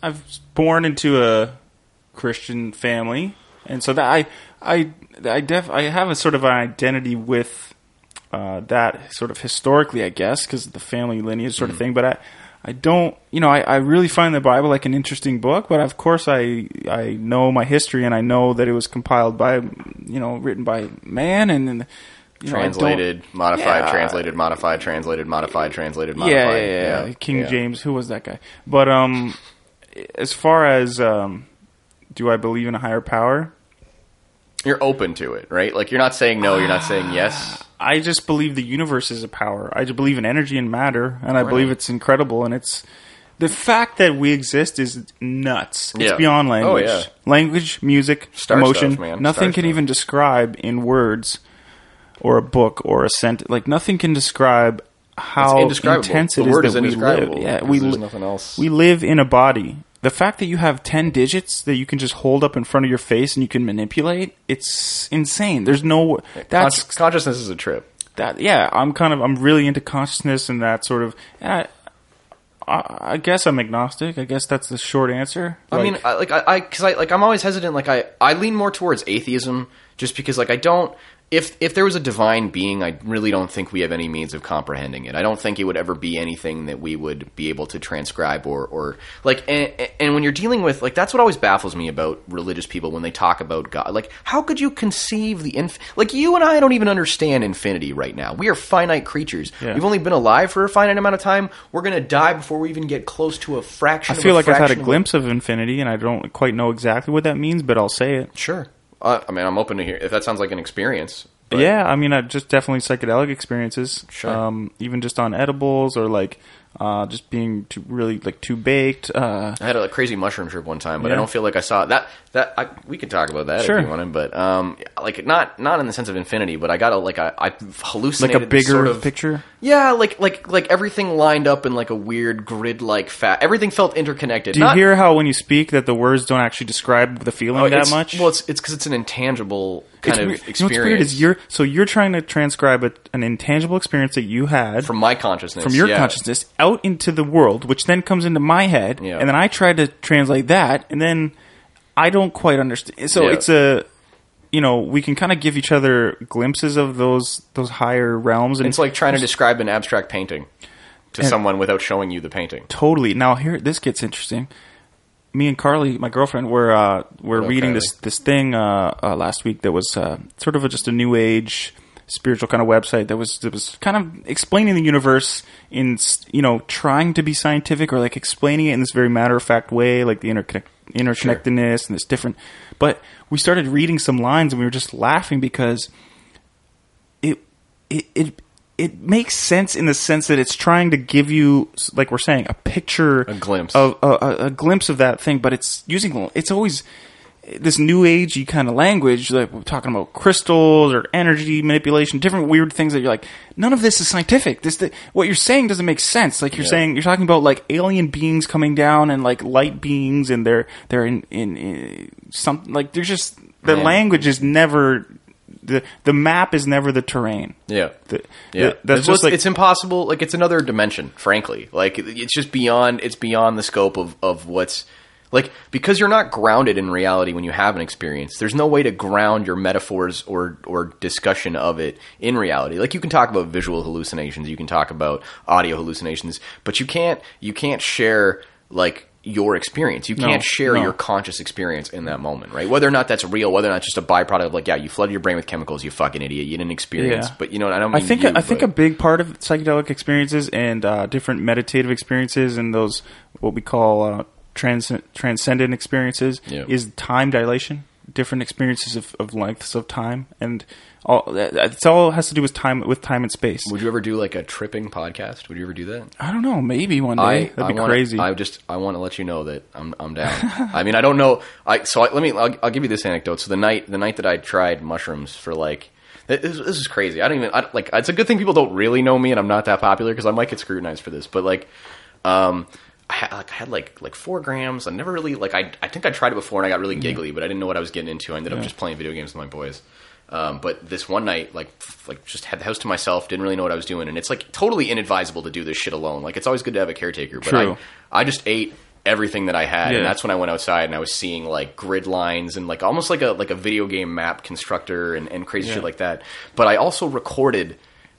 I've born into a Christian family, and so that I I I def I have a sort of an identity with uh, that sort of historically, I guess, because of the family lineage sort of thing. But I, I don't, you know, I, I really find the Bible like an interesting book. But of course, I I know my history and I know that it was compiled by, you know, written by man and. and you know, Translated, modified, Yeah. translated, modified, translated, modified, translated, modified. yeah, yeah, yeah. King yeah. James, who was that guy? But um, as far as um, do I believe in a higher power? You're open to it, right? Like you're not saying no, you're not saying yes. I just believe the universe is a power. I just believe in energy and matter, and I believe it's incredible. And it's the fact that we exist is nuts. It's Yeah. beyond Oh, language. yeah. Language, music, Star emotion. stuff. Nothing Star can stuff. even describe in words or a book or a sentence. Like nothing can describe how intense it is word that is we live. Yeah, we li- nothing else. We live in a body. The fact that you have ten digits that you can just hold up in front of your face and you can manipulate, it's insane. There's no that's Consci- consciousness is a trip. that yeah i'm kind of i'm really into consciousness and that sort of I, I, I guess i'm agnostic i guess that's the short answer I mean, I, like I, I, because I, like I'm always hesitant. Like I, I lean more towards atheism, just because like I don't. If if there was a divine being, I really don't think we have any means of comprehending it. I don't think it would ever be anything that we would be able to transcribe or or like. And, and when you're dealing with like that's what always baffles me about religious people when they talk about God. Like, how could you conceive the inf? Like you and I don't even understand infinity right now. We are finite creatures. Yeah. We've only been alive for a finite amount of time. We're gonna die before we even get close to a fraction. Of infinity. I feel like i've had a glimpse of infinity and i don't quite know exactly what that means but i'll say it Sure. Uh, I mean, I'm open to hear if that sounds like an experience. But yeah i mean i just definitely psychedelic experiences Sure. um, even just on edibles or like uh, just being too really like too baked uh, I had a crazy mushroom trip one time, but I don't feel like I saw that. That I, we could talk about that Sure. if you wanted, but um, like not not in the sense of infinity, but I got a like a I like a bigger sort of picture Yeah, like like like everything lined up in like a weird grid like fat. Everything felt interconnected. do you Not- hear how when you speak that the words don't actually describe the feeling oh, that it's- much Well, it's it's because it's an intangible kind of weird. You know experience what's weird is you're so you're trying to transcribe a, an intangible experience that you had from my consciousness, from your yeah. consciousness out into the world, which then comes into my head, Yeah. and then I try to translate that, and then I don't quite understand. So Yeah. it's a, you know, we can kind of give each other glimpses of those those higher realms, and It's like trying to describe an abstract painting to someone without showing you the painting. totally. Now here, this gets interesting. Me and Carly, my girlfriend, were uh, were Hello, reading Carly. this this thing uh, uh, last week that was uh, sort of a, just a new age spiritual kind of website that was that was kind of explaining the universe in you know trying to be scientific or like explaining it in this very matter of fact way, like the interconnect interconnectedness and this different. But we started reading some lines and we were just laughing because it it it it makes sense in the sense that it's trying to give you like we're saying a picture A glimpse. of a, a, a glimpse of that thing but it's using it's always this new agey kind of language like we're talking about crystals or energy manipulation different weird things that you're like none of this is scientific this the, what you're saying doesn't make sense like you're Yeah. saying you're talking about like alien beings coming down and like light beings and they're they're in in, in some like there's just the Man. language is never the the map is never the terrain Yeah. the, Yeah, the- that's it's, just like it's impossible. Like it's another dimension. Frankly, like it's just beyond. It's beyond the scope of of what's like because you're not grounded in reality when you have an experience. There's no way to ground your metaphors or or discussion of it in reality. Like you can talk about visual hallucinations, you can talk about audio hallucinations, but you can't you can't share like your experience. You can't share no. your conscious experience in that moment, right? Whether or not that's real, whether or not it's just a byproduct of like, yeah, you flooded your brain with chemicals, you fucking idiot, you didn't experience. Yeah. But you know, I don't. I Mean think you, I think a big part of psychedelic experiences and uh, different meditative experiences and those what we call uh, trans- transcendent experiences Yeah. is time dilation, different experiences of, of lengths of time, and all it's all has to do with time with time and space. Would you ever do like a tripping podcast? Would you ever do that? I don't know, maybe one day I that'd I be wanna, crazy. I just I want to let you know that I'm I'm down. I mean, I don't know. I so I, let me. I'll, I'll give you this anecdote. So the night the night that I tried mushrooms for like This, this is crazy. I don't even I, like. It's a good thing people don't really know me, and I'm not that popular because I might get scrutinized for this. But like, um, I had like, I had like like four grams. I never really like. I I think I tried it before and I got really giggly, but I didn't know what I was getting into. I ended up just playing video games with my boys. Um, but this one night, like, f- like just had the house to myself, didn't really know what I was doing, and it's like totally inadvisable to do this shit alone. Like, it's always good to have a caretaker, but True. I, I just ate everything that I had, Yeah. and that's when I went outside and I was seeing like grid lines and like almost like a like a video game map constructor and, and crazy shit like that. But I also recorded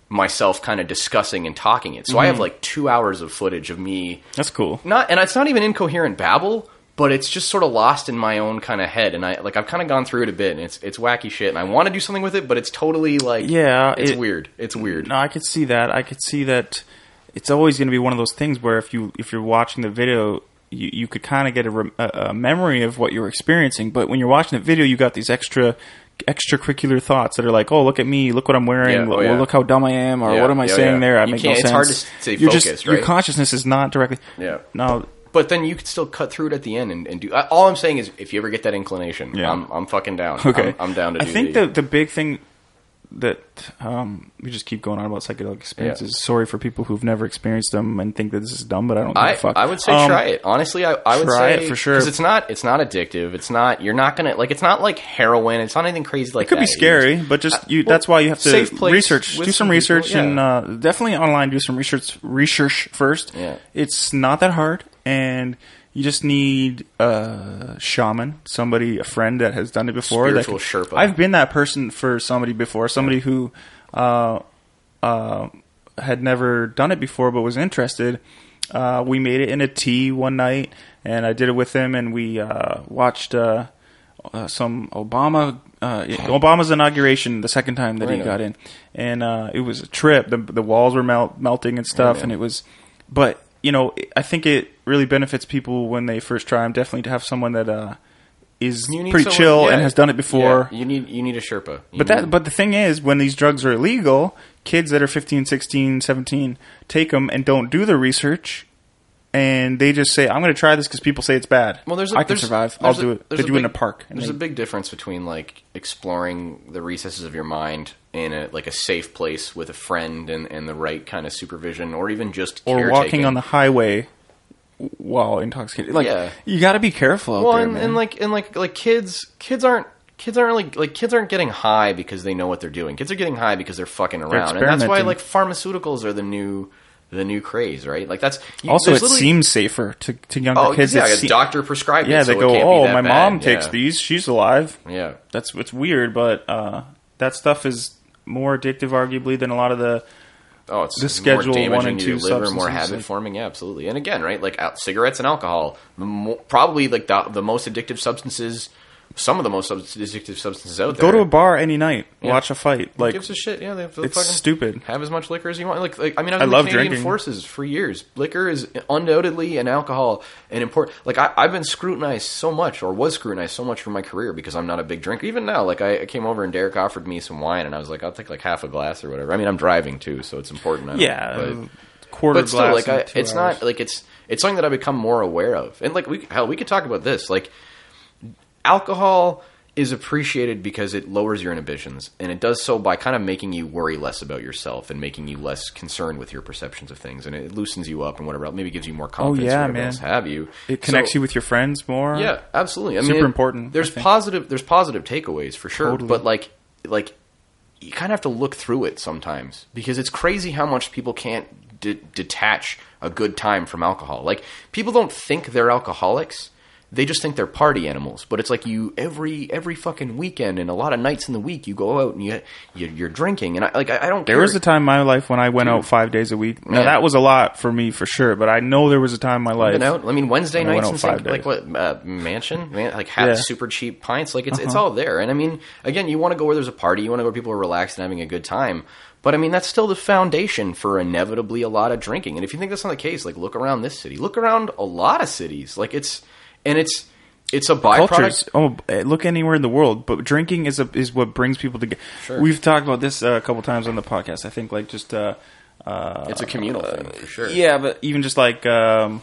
myself kind of discussing and talking it, so I Mm-hmm. have like two hours of footage of me That's cool. not and it's not even incoherent babble but it's just sort of lost in my own kind of head and i like i've kind of gone through it a bit and it's it's wacky shit and i want to do something with it but it's totally like Yeah, it's it- weird it's weird No, I could see that. I could see that. It's always going to be one of those things where if you if you're watching the video, you, you could kind of get a, a memory of what you're experiencing. But when you're watching the video, you got these extra extracurricular thoughts that are like, "Oh, look at me! Look what I'm wearing! Yeah, oh, yeah. look how dumb I am!" Or Yeah, "What am I saying there? I You make no sense." it's hard to stay you're focused, just, Your consciousness is not directly. Yeah. No. but then you could still cut through it at the end and, and do all i'm saying is if you ever get that inclination Yeah. I'm, I'm fucking down Okay. I'm, I'm down to I do think the the big thing that um, we just keep going on about psychedelic experiences. Sorry for people who've never experienced them and think that this is dumb, but I don't give I, a fuck. I would say Um, try it. Honestly, I, I would try say it for sure. because it's not it's not addictive. It's not you're not gonna like it's not like heroin. It's not anything crazy like that. It could that. be scary, but just you. well, that's why you have to safe place research, do some some people, research, and uh, definitely online do some research. Research first. Yeah. it's not that hard, and you just need a shaman, somebody, a friend that has done it before. Spiritual can- Sherpa. I've been that person for somebody before, somebody who uh, uh, had never done it before but was interested. Uh, we made it in a tea one night, and I did it with him, and we uh, watched uh, uh, some Obama uh, Obama's inauguration the second time that he Right on. got in, and uh, it was a trip. The the walls were melt, melting and stuff, Right and it was. But you know, I think it really benefits people when they first try them. Definitely to have someone that uh, is pretty someone- chill yeah, and has done it before. yeah, you need you need a Sherpa. You But need- that, but the thing is, when these drugs are illegal, kids that are 15, 16, 17 take them and don't do the research, and they just say, "I'm going to try this because people say it's bad." Well, there's a, I can there's- survive. I'll do it. They do it in a park. There's they- a big difference between like exploring the recesses of your mind in a like a safe place with a friend and, and the right kind of supervision, or even just or caretaking. walking on the highway while intoxicated. Like Yeah. you got to be careful out well, there, and, man. and like and like like kids kids aren't. Kids aren't really like kids aren't getting high because they know what they're doing. Kids are getting high because they're fucking around, and that's why like pharmaceuticals are the new the new craze, right? Like that's you- also, it seems safer to, to younger oh kids. yeah, a see- doctor prescribed yeah, it, they so go, "Oh, my bad." mom takes Yeah. these. She's alive." Yeah, That's it's weird, but uh, that stuff is more addictive, arguably, than a lot of the Oh, it's The more schedule damaging one and two liver, more habit forming. Yeah, absolutely. And again, right, like out, cigarettes and alcohol, probably like the, the most addictive substances. Some of the most addictive substances out there. Go to a bar any night, watch a fight. Who Like gives a shit? Yeah, they have it's fucking stupid. Have as much liquor as you want. Like, like I mean, I I love Canadian drinking. forces for years. Liquor is undoubtedly an alcohol an important. Like I, I've been scrutinized so much, or was scrutinized so much for my career because I'm not a big drinker. Even now, like I, I came over and Derek offered me some wine, and I was like, I'll take like half a glass or whatever. I mean, I'm driving too, so it's important. I yeah, but- quarter but still, glass. like in I, it's hours. not like it's it's something that I become more aware of, and like we hell, we could talk about this. Like alcohol is appreciated because it lowers your inhibitions, and it does so by kind of making you worry less about yourself and making you less concerned with your perceptions of things, and it loosens you up and whatever. else. Maybe gives you more oh, confidence. Oh, yeah, man. Have you? It connects So- you with your friends more. yeah, absolutely. I mean, Super it- important, There's positive. There's positive takeaways for sure, Totally. but like, like you kind of have to look through it sometimes because it's crazy how much people can't de- detach a good time from alcohol. Like people don't think they're alcoholics. They just think they're party animals, but it's like you every every fucking weekend and a lot of nights in the week you go out and you, you you're drinking and I like I, I don't. There care. was a time in my life when I went out five days a week. Now that was a lot for me for sure, but I know there was a time in my life. been out. I mean, Wednesday went nights and St. like what uh, mansion, man, like have Yeah. Uh-huh. super cheap pints. Like it's it's all there. And I mean, again, you want to go where there's a party. You want to go where people are relaxed and having a good time. But I mean, that's still the foundation for inevitably a lot of drinking. And if you think that's not the case, like look around this city, look around a lot of cities. Like it's and it's it's a byproduct. cultures. Oh, look anywhere in the world, but drinking is a, is what brings people together. Sure. We've talked about this uh, a couple times on the podcast. I think like just uh, uh, It's a communal thing for sure. yeah, but even just like um,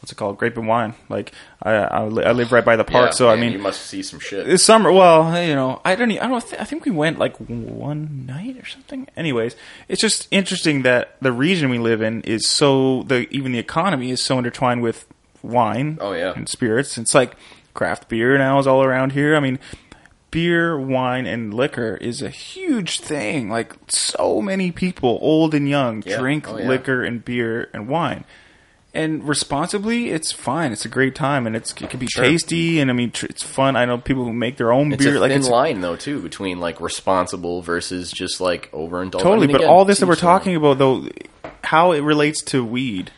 what's it called, grape and wine. Like I I, li- I live right by the park, Yeah, so I mean, you must see some shit. this summer, well, you know, I don't, e- I don't, th- I think we went like one night or something. Anyways, it's just interesting that the region we live in is so the even the economy is so intertwined with wine. Oh, yeah. and spirits. It's like craft beer now is all around here. I mean, beer, wine, and liquor is a huge thing. Like so many people, old and young, Yeah. drink Oh, yeah. liquor and beer and wine. And responsibly, it's fine. It's a great time, and it's it can be Sure. tasty, and I mean, tr- it's fun. I know people who make their own It's beer. a like thin it's line though too between like responsible versus just like overindulgent. totally. I mean, but again, all this that we're each their own. talking about, though, how it relates to weed.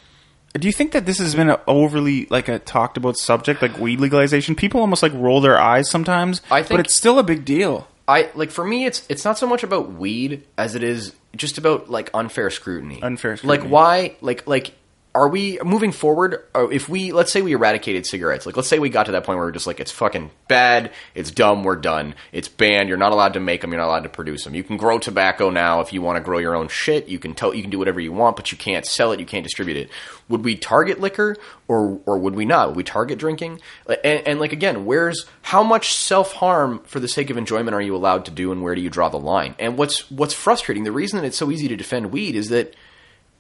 Do you think that this has been a overly like a talked about subject, like weed legalization? People almost like roll their eyes sometimes, I think, but it's still a big deal. I like for me, it's it's not so much about weed as it is just about like unfair scrutiny. Unfair scrutiny. Like why? Like like are we moving forward? Oh, if we let's say we eradicated cigarettes, like let's say we got to that point where we're just like it's fucking bad, it's dumb, we're done, it's banned. You're not allowed to make them. You're not allowed to produce them. You can grow tobacco now if you want to grow your own shit. You can tell you can do whatever you want, but you can't sell it. You can't distribute it. Would we target liquor or or would we not? Would we target drinking? And, and like again, where's how much self harm for the sake of enjoyment are you allowed to do, and where do you draw the line? And what's what's frustrating? The reason that it's so easy to defend weed is that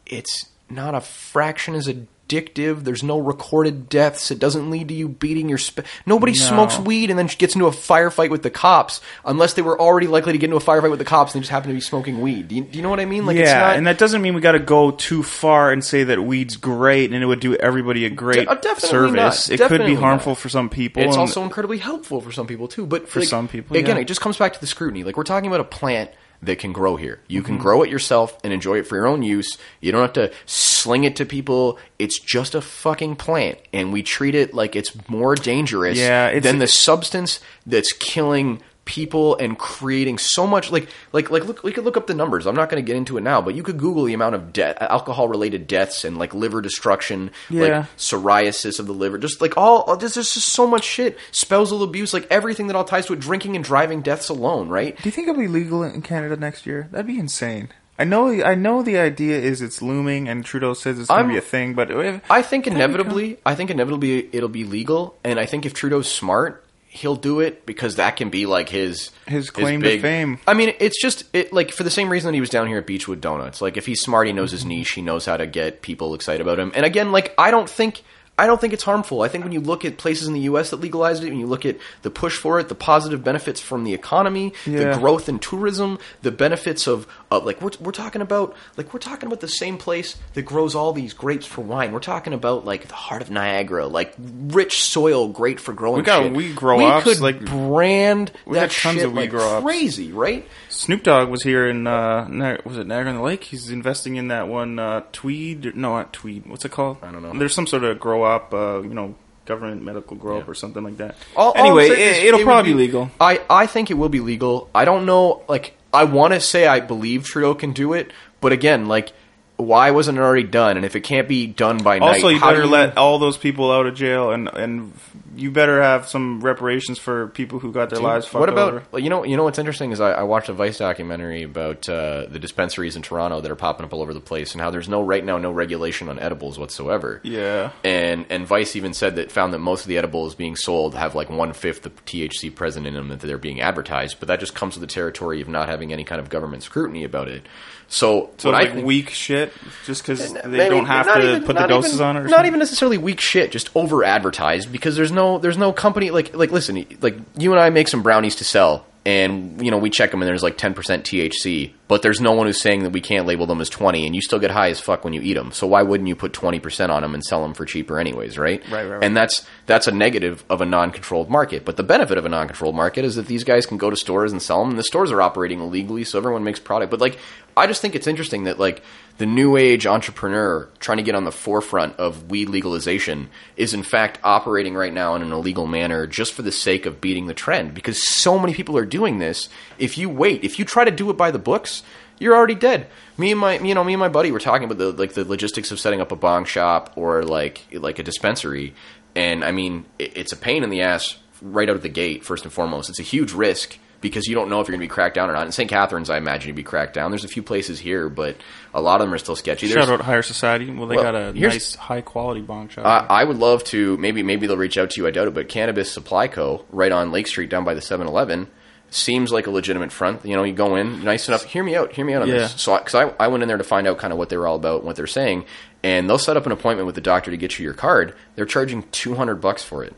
it's not a fraction as addictive. There's no recorded deaths. It doesn't lead to you beating your. Sp- Nobody smokes weed and then gets into a firefight with the cops unless they were already likely to get into a firefight with the cops and they just happen to be smoking weed. Do you, do you know what I mean? Like, it's yeah, not, and that doesn't mean we got to go too far and say that weed's great and it would do everybody a great De- uh, service. not. It could be harmful not. for some people. It's also incredibly helpful for some people too. But For like, some people, again, yeah. it just comes back to the scrutiny. Like we're talking about a plant that can grow here. You Mm-hmm. can grow it yourself and enjoy it for your own use. You don't have to sling it to people. It's just a fucking plant, and we treat it like it's more dangerous Yeah, it's- than the substance that's killing people and creating so much like like like look we could look up the numbers i'm not going to get into it now but you could google the amount of de- uh, alcohol related deaths and like liver destruction Yeah. like psoriasis of the liver, just like all there's just so much shit, spousal abuse, like everything that all ties to it, drinking and driving deaths alone, right? Do you think it'll be legal in Canada next year? That'd be insane. I know. I know the idea is it's looming, and Trudeau says it's going to be a thing. But if, I think inevitably, I think inevitably it'll be legal, and I think if Trudeau's smart, he'll do it because that can be like his His claim to fame. I mean, it's just it like for the same reason that he was down here at Beechwood Doughnuts. Like if he's smart, he knows his niche, he knows how to get people excited about him. And again, like I don't think. I don't think it's harmful. I think when you look at places in the U.S. that legalized it, when you look at the push for it, the positive benefits from the economy, Yeah. the growth in tourism, the benefits of, of like we're, we're talking about like we're talking about the same place that grows all these grapes for wine. We're talking about like the heart of Niagara, like rich soil, great for growing. We got shit. grow We could like- brand We that got tons shit of weed like grow ups. crazy, right? Snoop Dogg was here in uh, was it Niagara on the Lake? He's investing in that one uh, Tweed. No, not Tweed. What's it called? I don't know. There's some sort of grow up, uh, you know, government medical grow up Yeah. or something like that. All- all anyway, is it, it'll would probably be legal. I, I think it will be legal. I don't know. Like, I want to say I believe Trudeau can do it, but again, like, why wasn't it already done? And if it can't be done by night, Also, you better let all those people out of jail, and and you better have some reparations for people who got their lives fucked what about over. you know? You know what's interesting is I, I watched a Vice documentary about uh, the dispensaries in Toronto that are popping up all over the place, and how there's no right now no regulation on edibles whatsoever. Yeah. and and Vice even said that found that most of the edibles being sold have like one fifth the THC present in them that they're being advertised, but that just comes with the territory of not having any kind of government scrutiny about it. So, So like think- weak shit, just because they Maybe- don't have to even- put the doses even- on it. Or not something? even necessarily weak shit, just over advertised because there's no there's no company like like listen like you and I make some brownies to sell and you know we check them and there's like 10% THC but there's no one who's saying that we can't label them as 20 and you still get high as fuck when you eat them so why wouldn't you put 20% on them and sell them for cheaper anyways right? Right, right, right. and that's that's a negative of a non-controlled market. But the benefit of a non-controlled market is that these guys can go to stores and sell them and the stores are operating illegally so everyone makes product. But like I just think it's interesting that like the new age entrepreneur trying to get on the forefront of weed legalization is in fact operating right now in an illegal manner just for the sake of beating the trend. Because so many people are doing this. If you wait if you try to do it by the books you're already dead. Me and my you know me and my buddy were talking about the like the logistics of setting up a bong shop or like like a dispensary. And i mean it, it's a pain in the ass right out of the gate first and foremost. It's a huge risk because you don't know if you're going to be cracked down or not. In St. Catharines, I imagine you'd be cracked down. There's a few places here, but a lot of them are still sketchy. There's- Shout out Higher Society. Well, they Well, got a nice, high quality bong shop. I, I would love to. Maybe maybe they'll reach out to you. I doubt it. But Cannabis Supply Co. right on Lake Street, down by the 7-Eleven, seems like a legitimate front. You know, you go in, nice enough. Hear me out. Hear me out on Yeah. this. So, because I, I went in there to find out kind of what they were all about, and what they're saying, and they'll set up an appointment with the doctor to get you your card. They're charging two hundred bucks for it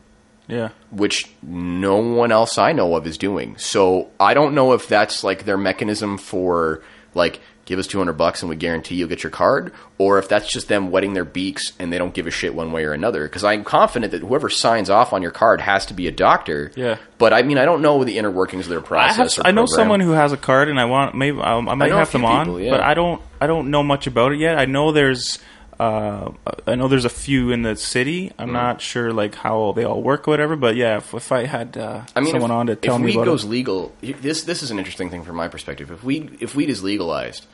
yeah. which no one else I know of is doing. So I don't know if that's like their mechanism for like give us 200 bucks and we guarantee you'll get your card or if that's just them wetting their beaks and they don't give a shit one way or another because I'm confident that whoever signs off on your card has to be a doctor. Yeah. But I mean I don't know the inner workings of their I, process have, or I know someone who has a card, and I want maybe I, I might a have them on, yeah. but I don't. I don't know much about it yet. I know there's. Uh, I know there's a few in the city. Mm-hmm. I'm not sure like how they all work or whatever. But yeah, if, if I had uh, I mean, someone if, on to tell if me weed about goes it, legal, this this is an interesting thing from my perspective. If weed if weed is legalized,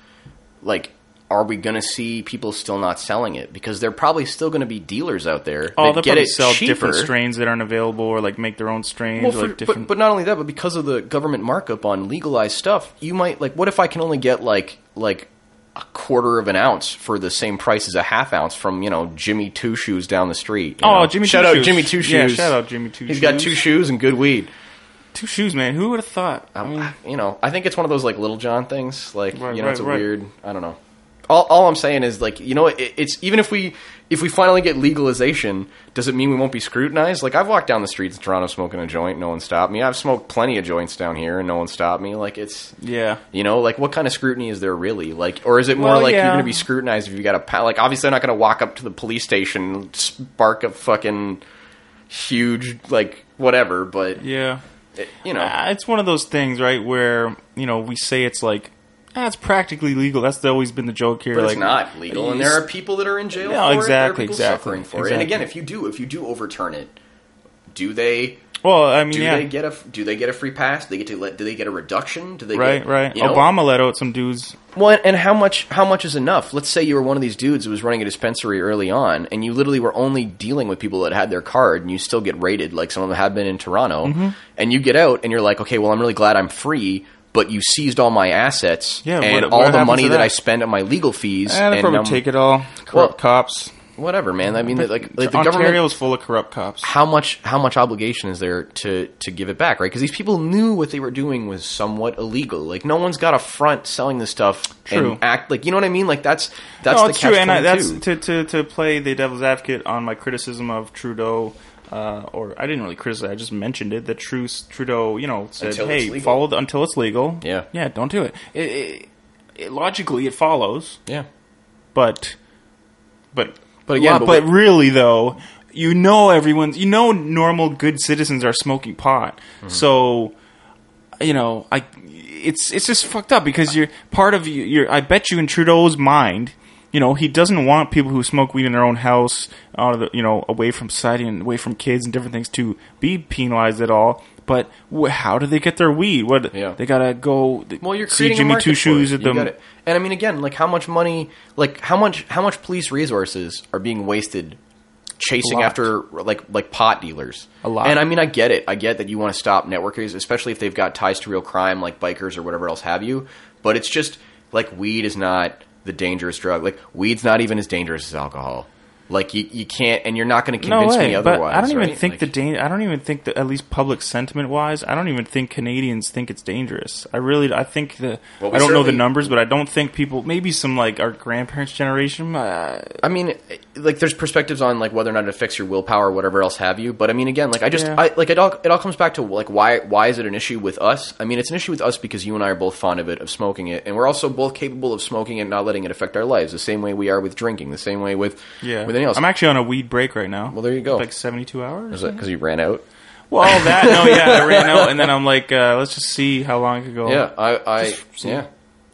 like, are we going to see people still not selling it because they're probably still going to be dealers out there oh, that get it sell cheaper. different strains that aren't available, or like make their own strains, Well, for- like different. but, but not only that, but because of the government markup on legalized stuff, you might like. What if I can only get like like a quarter of an ounce for the same price as a half ounce from you know Jimmy Two Shoes down the street? Oh, know? Jimmy shout Two out Shoes. Jimmy Two Yeah, Shoes. shout out Jimmy Two He's got two shoes and good weed. two shoes, man. Who would have thought? I mean, Um, you know, I think it's one of those like Little John things. Like, Right, you know, it's a right, right. weird. I don't know. All, all I'm saying is like, you know, it, it's even if we if we finally get legalization, does it mean we won't be scrutinized? Like, I've walked down the streets in Toronto smoking a joint, no one stopped me. I've smoked plenty of joints down here, and no one stopped me. Like, it's yeah. you know, like what kind of scrutiny is there really? Like, or is it more Well, like you're going to be scrutinized if you got a pa- like? Obviously, I'm not going to walk up to the police station, and spark a fucking huge like whatever, but Yeah. it, you know, Uh, it's one of those things, right? Where you know we say it's like it's practically legal. That's always been the joke here. But like it's not legal, and there are people that are in jail No, for it. There are exactly, people exactly, suffering for it. And again, if you do, if you do overturn it, do they? well, I mean, Do yeah, they get a? Do they get a free pass? Do they get to? let- Do they get a reduction? Do they? right, get, right. you know? Obama let out some dudes. Well, and how much? How much is enough? Let's say you were one of these dudes who was running a dispensary early on, and you literally were only dealing with people that had their card, and you still get raided like some of them have been in Toronto. Mm-hmm. And you get out, and you're like, okay, well, I'm really glad I'm free. But you seized all my assets Yeah, and what- all what the money that? that? I spend on my legal fees. Eh, and probably um, take it all. Corrupt well, cops. whatever, man. I mean, like, like the Ontario government is full of corrupt cops. how much how much obligation is there to to give it back, right? Because these people knew what they were doing was somewhat illegal. Like no one's got a front selling this stuff True. and act like you know what I mean. Like that's that's no, the true, and I, that's to, to to play the devil's advocate on my criticism of Trudeau. Uh, or I didn't really criticize. I just mentioned it. That Truce, Trudeau, you know, said, Until "Hey, follow the, until it's legal." Yeah. yeah, don't do it. It, it, it. Logically, it follows, yeah. but but But again, but, but we- really though, you know, everyone's you know, normal good citizens are smoking pot. Mm-hmm. So you know, I it's it's just fucked up because you're part of you- you're. I bet you in Trudeau's mind, you know, he doesn't want people who smoke weed in their own house, out of the, you know, away from society and away from kids and different things to be penalized at all. But wh- how do they get their weed? What Yeah. they gotta go? Well, you're see creating Jimmy a market Two for Shoes it. at You them. got it. And I mean, again, like how much money, like how much how much police resources are being wasted chasing lot. after like like pot dealers. A lot. And I mean, I get it. I get that you want to stop networkers, especially if they've got ties to real crime, like bikers or whatever else have you. But it's just like weed is not the dangerous drug. Like weed's not even as dangerous as alcohol. Like you, you can't, and you're not going to convince No way, me but otherwise. I don't even right? think Like- the dan- I don't even think that at least public sentiment wise, I don't even think Canadians think it's dangerous. I really, I think the Well, we I don't know the numbers, but I don't think people. Maybe some like our grandparents' generation. Uh, I mean, like, there's perspectives on like whether or not it affects your willpower or whatever else have you. But I mean, again, like, I just, Yeah. I like it all. It all comes back to like why why is it an issue with us? I mean, it's an issue with us because you and I are both fond of it, of smoking it, and we're also both capable of smoking it, and not letting it affect our lives. The same way we are with drinking. The same way with yeah, with anything else. I'm actually on a weed break right now. Well, there you go. Like 72 hours. Is it because you ran out? Well, that no, yeah, I ran [LAUGHS] out, and then I'm like, uh, let's just see how long it could go. Yeah, I, I yeah.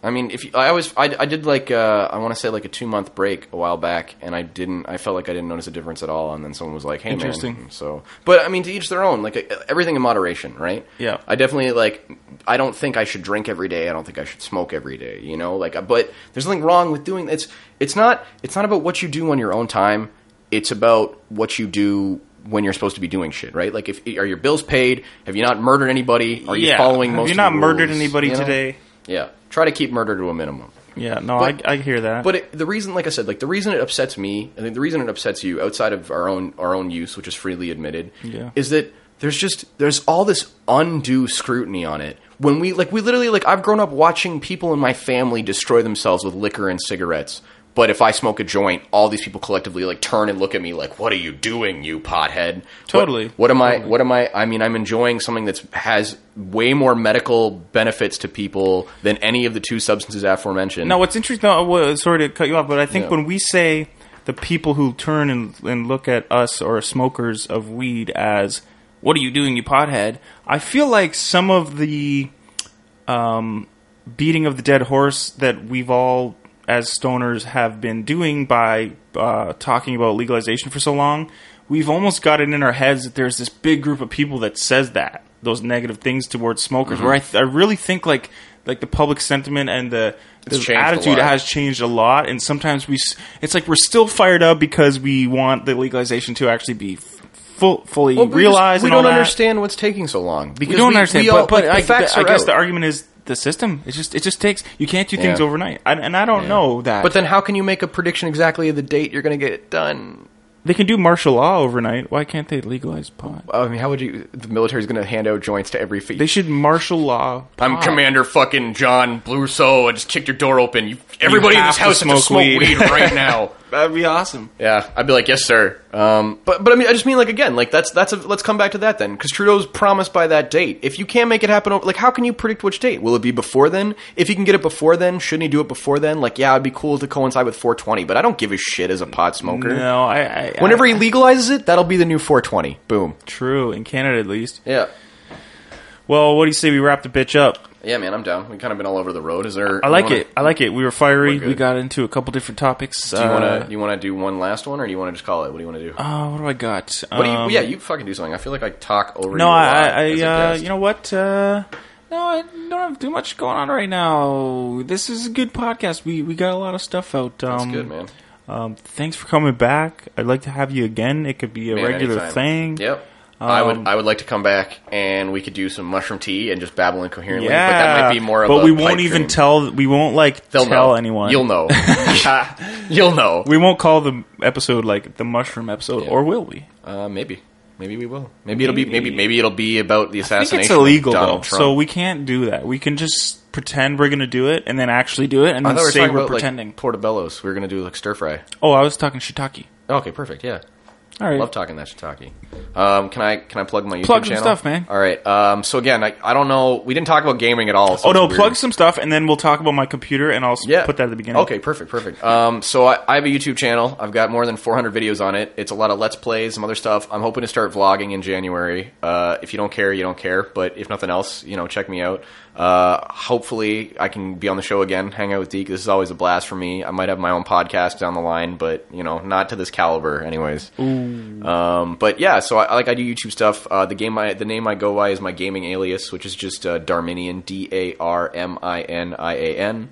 I mean, if you, I always, I, I did like, uh, I want to say like a two month break a while back, and I didn't, I felt like I didn't notice a difference at all, and then someone was like, "Hey, Interesting. man." So, but I mean, to each their own. Like uh, everything in moderation, right? Yeah. I definitely like. I don't think I should drink every day. I don't think I should smoke every day. You know, like, uh, but there's nothing wrong with doing. It's, it's not, it's not about what you do on your own time. It's about what you do when you're supposed to be doing shit, right? Like, if are your bills paid? Have you not murdered anybody? Are you yeah. following Have most? you of not the murdered anybody You know? today? Yeah, try to keep murder to a minimum. Yeah, no, But- I, I hear that. But it, the reason, like I said, like the reason it upsets me, I think the reason it upsets you, outside of our own our own use, which is freely admitted, Yeah. is that there's just there's all this undue scrutiny on it. When we like we literally like I've grown up watching people in my family destroy themselves with liquor and cigarettes. But if I smoke a joint, all these people collectively like turn and look at me like, "What are you doing, you pothead?" Totally. What, am I? What am I? I mean, I'm enjoying something that's has way more medical benefits to people than any of the two substances aforementioned. Now, what's interesting. Sorry to cut you off, but I think Yeah. when we say the people who turn and, and look at us or smokers of weed as "What are you doing, you pothead?" I feel like some of the um, beating of the dead horse that we've all, as stoners, have been doing by uh, talking about legalization for so long, we've almost got it in our heads that there's this big group of people that says that those negative things towards smokers. Mm-hmm. Where I, th- I really think like like the public sentiment and the, the attitude has changed a lot, and sometimes we it's like we're still fired up because we want the legalization to actually be full, fully Well, we just- realized. we and all don't that. understand what's taking so long because We don't understand, all- but, but like, I, facts I are guess out. the argument is the system. It just it just takes you can't do things Yeah. overnight, I, and I don't know that. But then, how can you make a prediction exactly of the date you're going to get it done? they can do martial law overnight. Why can't they legalize pot? I mean, how would you? The military's going to hand out joints to every. Fe- They should martial law. I'm pot. Commander fucking John Blueso. I just kicked your door open. You, everybody in have this to house has to smoke smoke weed. weed, right now. [LAUGHS] That'd be awesome. Yeah, I'd be like, yes, sir. Um, but but I mean, I just mean like again, like that's that's a, let's come back to that then, because Trudeau's promised by that date. If you can't make it happen, like how can you predict which date? Will it be before then? If he can get it before then, shouldn't he do it before then? Like, yeah, it'd be cool to coincide with 420, but I don't give a shit as a pot smoker. No, I. I Whenever I, he legalizes it, that'll be the new 420. Boom. true in Canada at least. Yeah. Well, what do you say we wrap the bitch up? Yeah, man, I'm down. We've kind of been all over the road. Is there? I like wanna- it. I like it. We were fiery. We're. We got into a couple different topics. Do you want to you want to do one last one, or do you want to just call it? What do you want to do? Uh, what do I got? what do you? Um, yeah, you fucking do something. I feel like I talk over. No, you a I, lot I, as a I uh, you know what? Uh, no, I don't have too much going on right now. This is a good podcast. We we got a lot of stuff out. Um, That's good, man. Um, thanks for coming back. I'd like to have you again. It could be a Man, regular anytime. thing. Yep. I Um, would I would like to come back and we could do some mushroom tea and just babble incoherently. Yeah, but that might be more. of But we won't even dream. tell. We won't like They'll tell know. anyone. You'll know. [LAUGHS] You'll know. We won't call the episode like the mushroom episode, Yeah. or will we? Uh, maybe. Maybe we will. Maybe it'll be Maybe. maybe maybe it'll be about the I assassination. think it's illegal though, Donald Trump. so we can't do that. We can just pretend we're going to do it and then actually do it, and I then we were say we're about pretending. like portobellos. We are gonna do like stir fry. oh, I was talking shiitake. Okay, perfect. Yeah. All right. Love talking that shiitake. Um, can I can I plug my YouTube Plug some channel? stuff, man. All right. Um, so again, I, I don't know. We didn't talk about gaming at all. so Oh no, weird. plug some stuff, and then we'll talk about my computer, and I'll s- Yeah. put that at the beginning. Okay, perfect, perfect. Um, so I, I have a YouTube channel. I've got more than 400 videos on it. It's a lot of let's plays, some other stuff. I'm hoping to start vlogging in January. Uh, if you don't care, you don't care. But if nothing else, you know, check me out. Uh, hopefully, I can be on the show again, hang out with Deke. This is always a blast for me. I might have my own podcast down the line, but you know, not to this caliber, anyways. Um, but yeah, so I, like I do YouTube stuff. Uh, the game, I, the name I go by is my gaming alias, which is just uh, Darminian, D A R M I N I A N.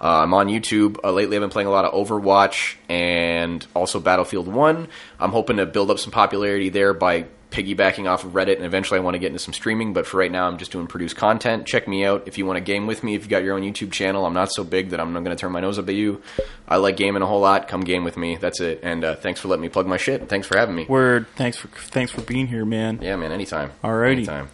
Uh, I'm on YouTube. Uh, lately, I've been playing a lot of Overwatch and also Battlefield One. I'm hoping to build up some popularity there by piggybacking off of Reddit, and eventually, I want to get into some streaming. But for right now, I'm just doing produced content. Check me out if you want to game with me. If you got your own YouTube channel, I'm not so big that I'm not going to turn my nose up at you. I like gaming a whole lot. Come game with me. That's it. And uh, thanks for letting me plug my shit. Thanks for having me. Word. Thanks for thanks for being here, man. Yeah, man. Anytime. Alrighty. Anytime.